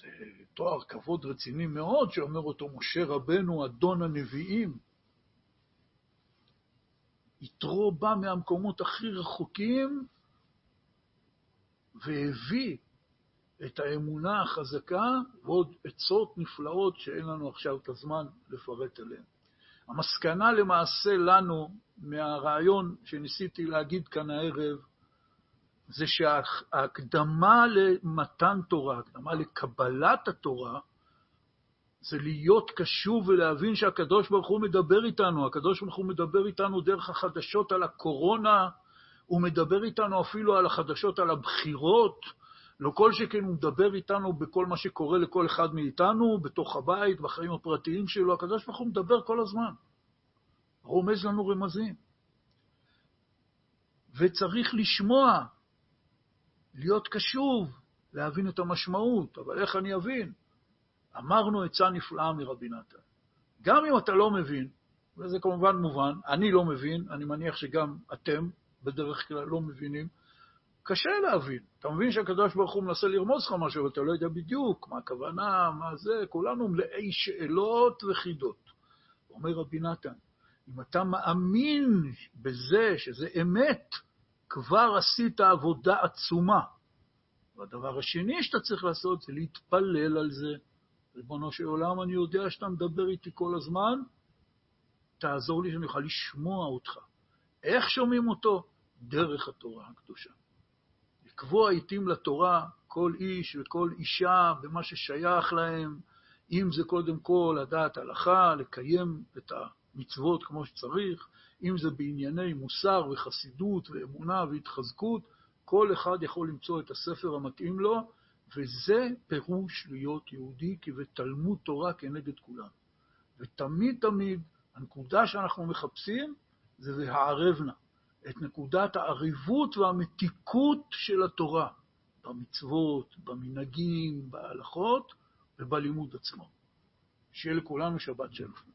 זה תואר כבוד רציני מאוד שאומר אותו משה רבנו, אדון הנביאים. יתרו בא מהמקומות הכי רחוקים והביא את האמונה החזקה ועוד עצות נפלאות שאין לנו עכשיו את הזמן לפרט עליהן. המסקנה למעשה לנו מהרעיון שניסיתי להגיד כאן הערב, זה שההקדמה למתן תורה, הקדמה לקבלת התורה, זה להיות קשוב ולהבין שהקדוש ברוך הוא מדבר איתנו. הקדוש ברוך הוא מדבר איתנו דרך החדשות על הקורונה, הוא מדבר איתנו אפילו על החדשות על הבחירות, לא כל שכן הוא מדבר איתנו בכל מה שקורה לכל אחד מאיתנו, בתוך הבית, בחיים הפרטיים שלו. הקדוש ברוך הוא מדבר כל הזמן. רומז לנו רמזים. וצריך לשמוע, להיות קשוב, להבין את המשמעות. אבל איך אני אבין? אמרנו עצה נפלאה מרבי נתן. גם אם אתה לא מבין, וזה כמובן מובן, אני לא מבין, אני מניח שגם אתם בדרך כלל לא מבינים, קשה להבין. אתה מבין שהקדוש ברוך הוא מנסה לרמוז לך משהו, ואתה לא יודע בדיוק מה הכוונה, מה זה, כולנו מלאי שאלות וחידות. אומר רבי נתן, אם אתה מאמין בזה שזה אמת, כבר עשית עבודה עצומה. והדבר השני שאתה צריך לעשות זה להתפלל על זה. ריבונו של עולם, אני יודע שאתה מדבר איתי כל הזמן, תעזור לי שאני אוכל לשמוע אותך. איך שומעים אותו? דרך התורה הקדושה. לקבוע עיתים לתורה כל איש וכל אישה במה ששייך להם, אם זה קודם כל לדעת הלכה, לקיים את המצוות כמו שצריך, אם זה בענייני מוסר וחסידות ואמונה והתחזקות, כל אחד יכול למצוא את הספר המתאים לו, וזה פירוש להיות יהודי, כי בתלמוד תורה כנגד כולם. ותמיד תמיד הנקודה שאנחנו מחפשים זה והערבנה. את נקודת העריבות והמתיקות של התורה במצוות, במנהגים, בהלכות ובלימוד עצמו. שיהיה לכולנו שבת שלום.